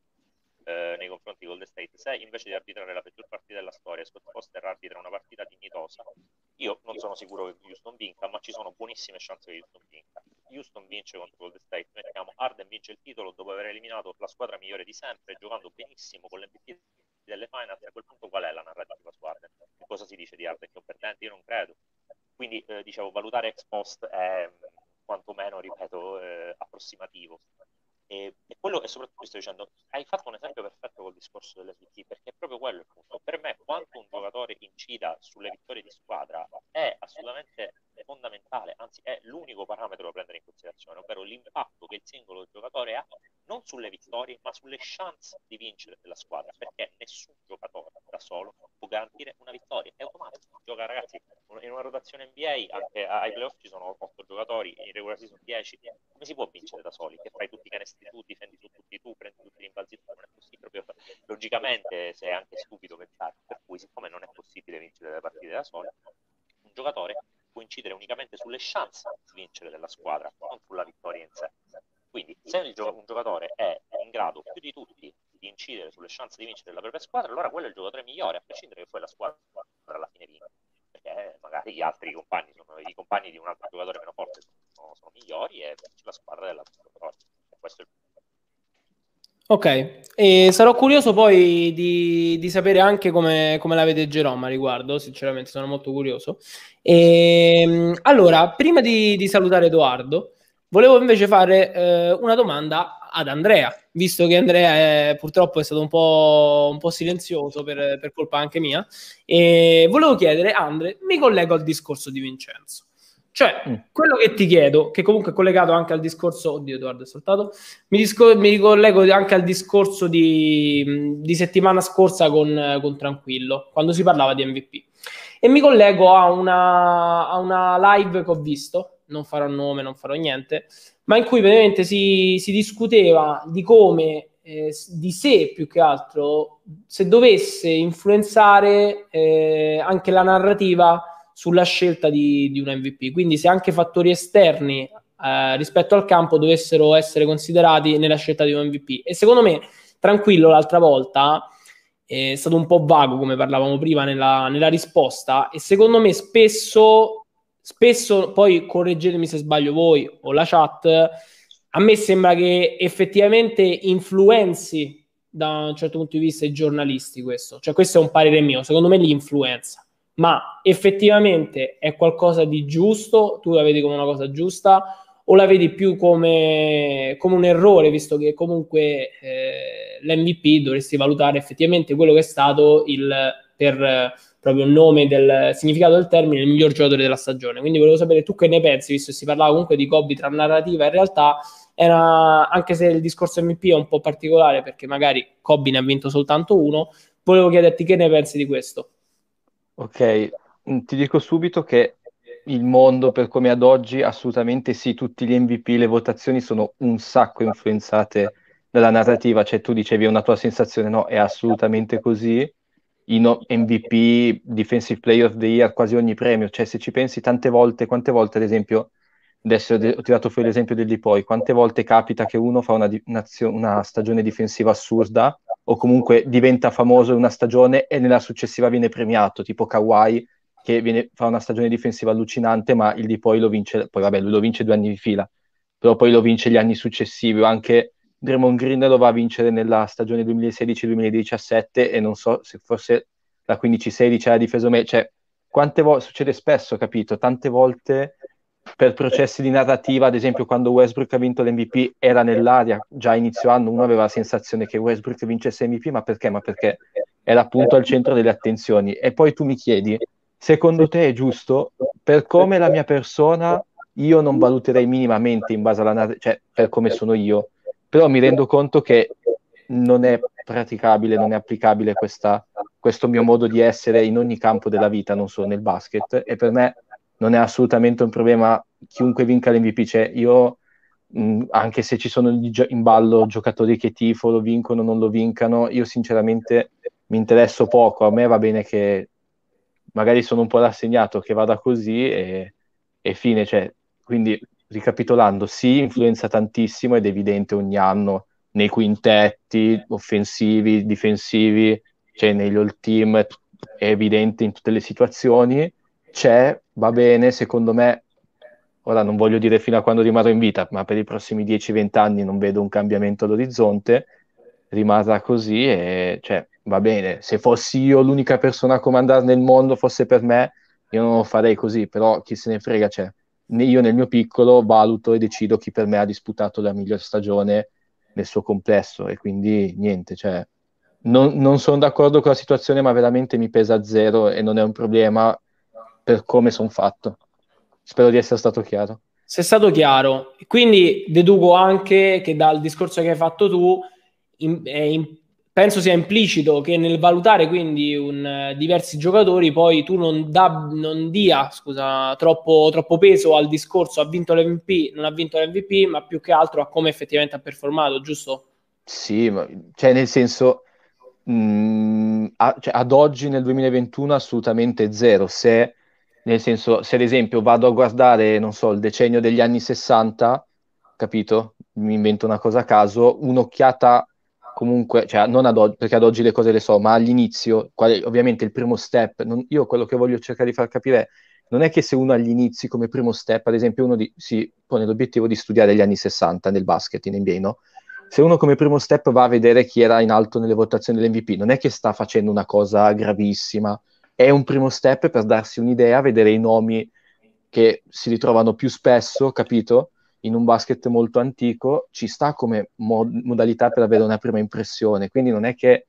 eh, nei confronti di Golden State. Se invece di arbitrare la peggior partita della storia, Scott Foster arbitra una partita dignitosa, io non sono sicuro che Houston vinca, ma ci sono buonissime chance che Houston vinca. Houston vince contro Golden State, mettiamo Arden vince il titolo dopo aver eliminato la squadra migliore di sempre, giocando benissimo con l'MVP delle finals, a quel punto qual è la narrativa su Arden? Che cosa si dice di Arden? Che competente? Io non credo. Quindi, eh, dicevo, valutare ex post è quantomeno, ripeto, eh, approssimativo. E, e, quello e soprattutto sto dicendo, hai fatto un esempio perfetto col discorso dell'SVT, perché è proprio quello il punto. Per me, quanto un giocatore incida sulle vittorie di squadra è assolutamente fondamentale, anzi è l'unico parametro da prendere in considerazione, ovvero l'impatto che il singolo giocatore ha non sulle vittorie, ma sulle chance di vincere della squadra, perché nessun giocatore da solo può garantire una vittoria, è automatico. Gioca ragazzi in una rotazione NBA, anche ai playoff ci sono 8 giocatori, in regular season 10, come si può vincere da soli? Che fai tutti i canestri tu, difendi su tutti tu, prendi tutti i rimbalzi tu, non è possibile proprio logicamente è anche stupido pensare, per cui siccome non è possibile vincere le partite da soli, un giocatore può incidere unicamente sulle chance di vincere della squadra, non sulla vittoria in sé. Quindi, se un giocatore è in grado più di tutti di incidere sulle chance di vincere della propria squadra, allora quello è il giocatore migliore, a prescindere che poi la squadra alla fine vinca. Perché magari gli altri compagni, sono, i compagni di un altro giocatore meno forte sono, sono migliori e la squadra dell'altro giocatore. E questo è il. Ok, e sarò curioso poi di, di sapere anche come, come la vede Geroma riguardo, sinceramente sono molto curioso. E, ehm, allora, prima di, di, salutare Edoardo, volevo invece fare eh, una domanda ad Andrea, visto che Andrea è, purtroppo è stato un po', un po silenzioso per, per colpa anche mia, e volevo chiedere, Andre, mi collego al discorso di Vincenzo. Cioè, mm. quello che ti chiedo, che comunque è collegato anche al discorso, oddio Edoardo è saltato, mi, disco, mi ricollego anche al discorso di, di settimana scorsa con, con, Tranquillo, quando si parlava di MVP. E mi collego a una, a una live che ho visto, non farò nome, non farò niente, ma in cui praticamente si, si discuteva di come, eh, di sé più che altro, se dovesse influenzare eh, anche la narrativa sulla scelta di, di un MVP. Quindi se anche fattori esterni eh, rispetto al campo dovessero essere considerati nella scelta di un MVP. E secondo me, tranquillo l'altra volta, è stato un po' vago come parlavamo prima nella, nella risposta e secondo me spesso, spesso, poi correggetemi se sbaglio voi o la chat, a me sembra che effettivamente influenzi da un certo punto di vista i giornalisti questo, cioè questo è un parere mio, secondo me li influenza ma effettivamente è qualcosa di giusto, tu la vedi come una cosa giusta o la vedi più come, come un errore, visto che comunque eh, l'MVP dovresti valutare effettivamente quello che è stato il, per, per proprio il nome del significato del termine, il miglior giocatore della stagione. Quindi volevo sapere tu che ne pensi, visto che si parlava comunque di Kobe tra narrativa e realtà, era, anche se il discorso MVP è un po' particolare perché magari Kobe ne ha vinto soltanto uno, volevo chiederti che ne pensi di questo. Ok, mm, ti dico subito che il mondo per come ad oggi assolutamente sì, tutti gli MVP, le votazioni sono un sacco influenzate dalla narrativa, cioè tu dicevi è una tua sensazione, no, è assolutamente così. In MVP, Defensive Player of the Year, quasi ogni premio, cioè se ci pensi tante volte, quante volte ad esempio, adesso ho tirato fuori l'esempio del Dipoi, quante volte capita che uno fa una, una stagione difensiva assurda o comunque diventa famoso in una stagione e nella successiva viene premiato, tipo Kawhi che viene, fa una stagione difensiva allucinante, ma il di poi lo vince, poi vabbè, lui lo vince due anni di fila, però poi lo vince gli anni successivi, anche Draymond Green lo va a vincere nella stagione 2016-2017 e non so se forse la 15-16 ha difeso meglio, cioè quante volte, succede spesso, capito, tante volte per processi di narrativa, ad esempio quando Westbrook ha vinto l'MVP era nell'aria, già inizio anno uno aveva la sensazione che Westbrook vincesse l'MVP, ma perché? Ma perché era appunto al centro delle attenzioni. E poi tu mi chiedi, secondo te è giusto? Per come la mia persona, io non valuterei minimamente in base alla narrativa, cioè per come sono io, però mi rendo conto che non è praticabile, non è applicabile questa, questo mio modo di essere in ogni campo della vita, non solo nel basket, e per me non è assolutamente un problema chiunque vinca l'MVP, cioè io mh, anche se ci sono in ballo giocatori che tifo, lo vincono non lo vincano, io sinceramente mi interesso poco, a me va bene che magari sono un po' rassegnato che vada così e, e fine, cioè, quindi ricapitolando, sì, influenza tantissimo ed è evidente ogni anno nei quintetti offensivi, difensivi, cioè negli all team, è evidente in tutte le situazioni, c'è, va bene, secondo me, ora non voglio dire fino a quando rimarrò in vita, ma per i prossimi 10-20 anni non vedo un cambiamento all'orizzonte, rimarrà così e cioè, va bene, se fossi io l'unica persona a comandare nel mondo, fosse per me, io non lo farei così, però chi se ne frega, cioè, io nel mio piccolo valuto e decido chi per me ha disputato la miglior stagione nel suo complesso e quindi niente, cioè, non, non sono d'accordo con la situazione, ma veramente mi pesa zero e non è un problema per come sono fatto. Spero di essere stato chiaro. Sei stato chiaro, quindi deduco anche che dal discorso che hai fatto tu in, in, penso sia implicito che nel valutare quindi un, diversi giocatori poi tu non, da, non dia scusa, troppo, troppo, peso al discorso ha vinto l'MVP, non ha vinto l'MVP, ma più che altro a come effettivamente ha performato, giusto? Sì, ma, cioè nel senso mh, mm, a, cioè, ad oggi nel 2021 assolutamente zero. Se, nel senso, se ad esempio vado a guardare, non so, il decennio degli anni 60, capito? Mi invento una cosa a caso, un'occhiata comunque, cioè non ad oggi, perché ad oggi le cose le so, ma all'inizio, quale, ovviamente il primo step, non, io quello che voglio cercare di far capire non è che se uno agli inizi come primo step, ad esempio uno di, si pone l'obiettivo di studiare gli anni 60 nel basket in NBA, no? Se uno come primo step va a vedere chi era in alto nelle votazioni dell'MVP, non è che sta facendo una cosa gravissima, è un primo step per darsi un'idea, vedere i nomi che si ritrovano più spesso, capito? in un basket molto antico ci sta come mod- modalità per avere una prima impressione, quindi non è che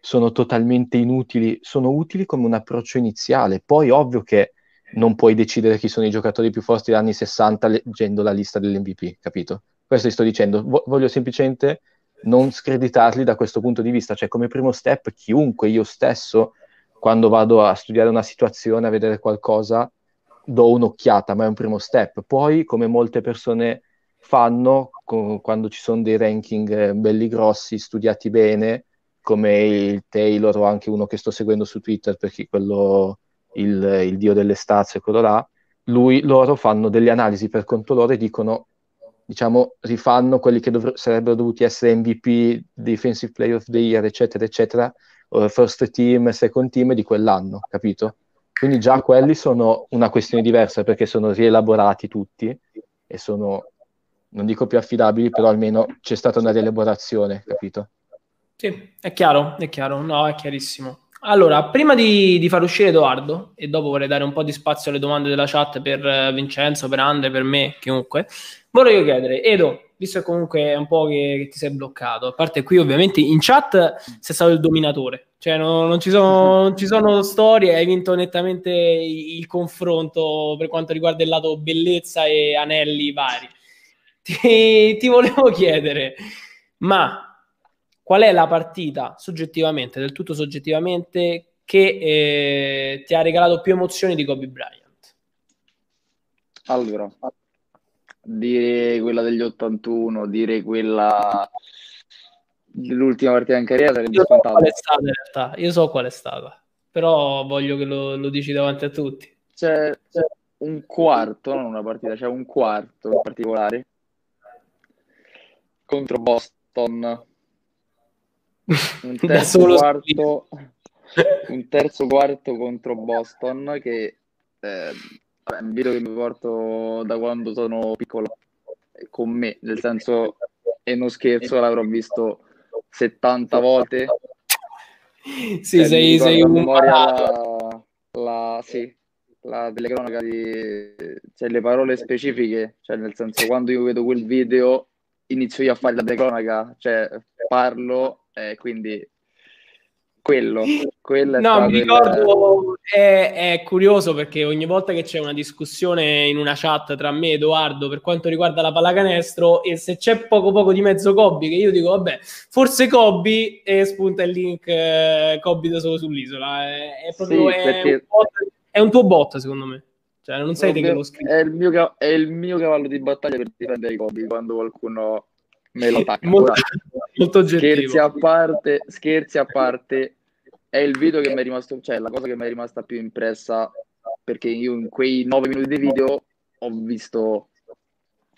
sono totalmente inutili, sono utili come un approccio iniziale. Poi ovvio che non puoi decidere chi sono i giocatori più forti degli anni 60 leggendo la lista dell'MVP, capito? Questo ti sto dicendo, v- voglio semplicemente non screditarli da questo punto di vista, cioè come primo step chiunque, io stesso, quando vado a studiare una situazione, a vedere qualcosa, do un'occhiata, ma è un primo step. Poi, come molte persone fanno con, quando ci sono dei ranking eh, belli grossi, studiati bene, come il Taylor o anche uno che sto seguendo su Twitter, perché quello, il, il dio delle stazze, quello là, lui, loro fanno delle analisi per conto loro e dicono, diciamo, rifanno quelli che dovr- sarebbero dovuti essere MVP, Defensive Player of the Year, eccetera, eccetera, first team, second team di quell'anno, capito? Quindi già quelli sono una questione diversa perché sono rielaborati tutti e sono, non dico più affidabili, però almeno c'è stata una rielaborazione, capito? Sì, è chiaro, è chiaro, no, è chiarissimo. Allora, prima di, di, far uscire Edoardo, e dopo vorrei dare un po' di spazio alle domande della chat per uh, Vincenzo, per Andre, per me, chiunque, vorrei chiedere, Edo, visto che comunque è un po' che, che, ti sei bloccato, a parte qui ovviamente in chat sei stato il dominatore, Cioè, no- non, ci sono, non ci sono storie, hai vinto nettamente il, il confronto per quanto riguarda il lato bellezza e anelli vari. Ti, ti volevo chiedere, ma qual è la partita soggettivamente, del tutto soggettivamente, che eh, ti ha regalato più emozioni di Kobe Bryant? Allora, dire quella degli 81, dire quella dell'ultima partita in carriera sarebbe Io so scontato. qual è stata in realtà, io so qual è stata, però voglio che lo, lo dici davanti a tutti. C'è c'è un quarto, non una partita, c'è un quarto in particolare contro Boston. Un terzo quarto, un terzo quarto contro Boston che eh, è un video che mi porto da quando sono piccolo eh, con me, nel senso, e non scherzo, l'avrò visto 70 volte. Sì, mi sei, sei un malato. la, la- sì, la telecronaca di cioè, le parole specifiche, cioè nel senso quando io vedo quel video inizio io a fare la telecronaca, cioè parlo e quindi quello, quello è No, mi ricordo, è, è curioso perché ogni volta che c'è una discussione in una chat tra me e Edoardo per quanto riguarda la pallacanestro e se c'è poco poco di mezzo Kobe, che io dico vabbè, forse Kobe e spunta il link eh, Kobe da solo sull'isola, è, è proprio Sì, è perché- un bot- è un tuo bot secondo me, cioè non sei te che lo scrivi. è il mio, è il mio cavallo di battaglia per difendere i Kobe quando qualcuno me lo attacca. Molto, oggettivo. Scherzi a parte, scherzi a parte, è il video che mi è rimasto, cioè la cosa che mi è rimasta più impressa, perché io in quei nove minuti di video ho visto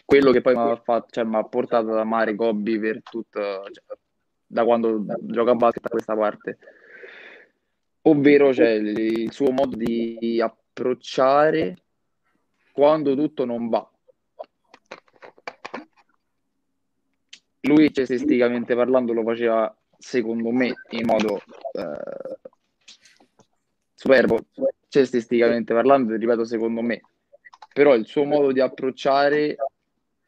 quello che poi mi ha fatto, cioè mi ha portato ad amare Kobe per tutto, cioè, da quando gioca a basket a questa parte. Ovvero, cioè, il suo modo di approcciare quando tutto non va. Lui cestisticamente parlando lo faceva secondo me in modo eh, superbo, cestisticamente parlando, ripeto secondo me, però il suo modo di approcciare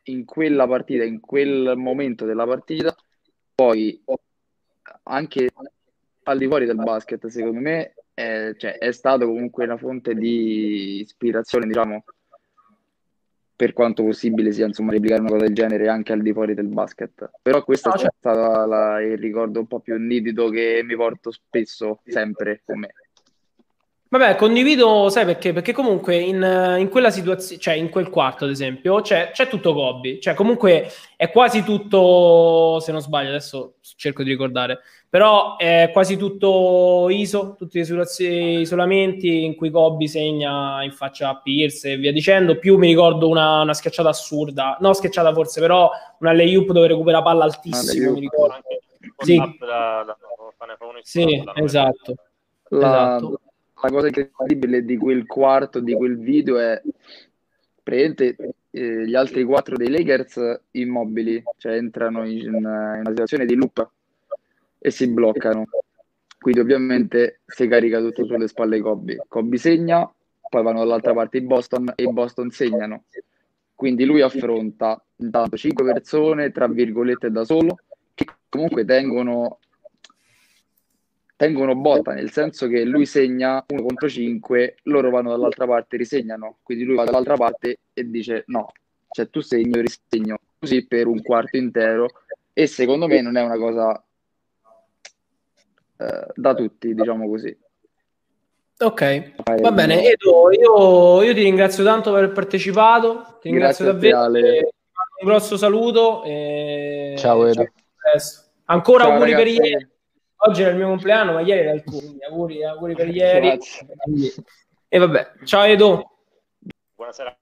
in quella partita, in quel momento della partita, poi anche al di fuori del basket, secondo me è, cioè, è stato comunque una fonte di ispirazione, diciamo, per quanto possibile sia insomma replicare una cosa del genere anche al di fuori del basket. Però questo No, è certo. stato la- il ricordo un po' più nitido che mi porto spesso, sempre con me. Vabbè, condivido, sai perché? Perché comunque in, in quella situazione, cioè in quel quarto, ad esempio, c'è, c'è tutto Kobe. Cioè, comunque è quasi tutto, se non sbaglio, adesso cerco di ricordare, però è quasi tutto ISO, tutti gli isolamenti in cui Kobe segna in faccia a Pierce e via dicendo. Più mi ricordo una, una schiacciata assurda, no schiacciata forse, però una layup dove recupera palla altissimo, layup. mi ricordo. Anche Sì. da, da, da, Sì, esatto. La, Esatto. La cosa incredibile di quel quarto, di quel video è praticamente eh, gli altri quattro dei Lakers immobili, cioè entrano in, in una situazione di loop e si bloccano. Quindi ovviamente si carica tutto sulle spalle Kobe. Kobe segna, poi vanno dall'altra parte i Boston e i Boston segnano. Quindi lui affronta intanto cinque persone, tra virgolette, da solo, che comunque tengono tengono botta, nel senso che lui segna uno contro cinque, loro vanno dall'altra parte e risegnano, quindi lui va dall'altra parte e dice no, cioè tu segni, io risegno, così per un quarto intero e secondo me non è una cosa eh, da tutti, diciamo così. Ok, va bene. Edo, io, io ti ringrazio tanto per aver partecipato, ti ringrazio Grazie te, davvero. E Un grosso saluto. E... Ciao, Edo. Ancora Ciao, auguri ragazzi. per ieri. Oggi era il mio compleanno, ma ieri era il tuo. quindi Auguri, auguri per ieri. Grazie. E vabbè, ciao Edo. Buonasera.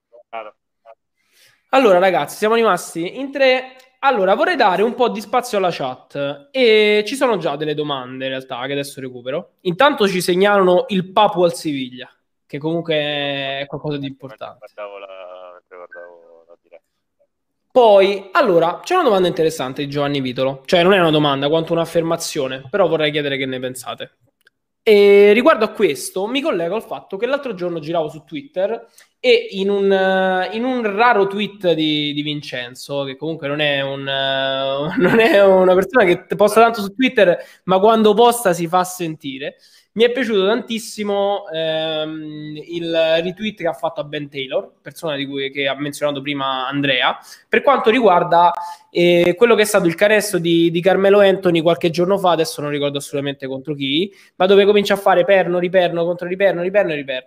Allora, ragazzi, siamo rimasti in tre. Allora, vorrei dare un po' di spazio alla chat e ci sono già delle domande in realtà che adesso recupero. Intanto ci segnalano il Papu al Siviglia, che comunque è qualcosa di importante. Guardavo la, mentre guardavo la diretta. Poi, allora, c'è una domanda interessante di Giovanni Vitolo, cioè non è una domanda quanto un'affermazione, però vorrei chiedere che ne pensate. E riguardo a questo, mi collego al fatto che l'altro giorno giravo su Twitter e in un, eh, in un raro tweet di, di, Vincenzo, che comunque non è, un, uh, non è una persona che posta tanto su Twitter, ma quando posta si fa sentire, mi è piaciuto tantissimo ehm, il retweet che ha fatto a Ben Taylor, persona di cui che ha menzionato prima Andrea, per quanto riguarda eh, quello che è stato il canestro di, di, Carmelo Anthony qualche giorno fa, adesso non ricordo assolutamente contro chi, ma dove comincia a fare perno, riperno, contro riperno, riperno riperno.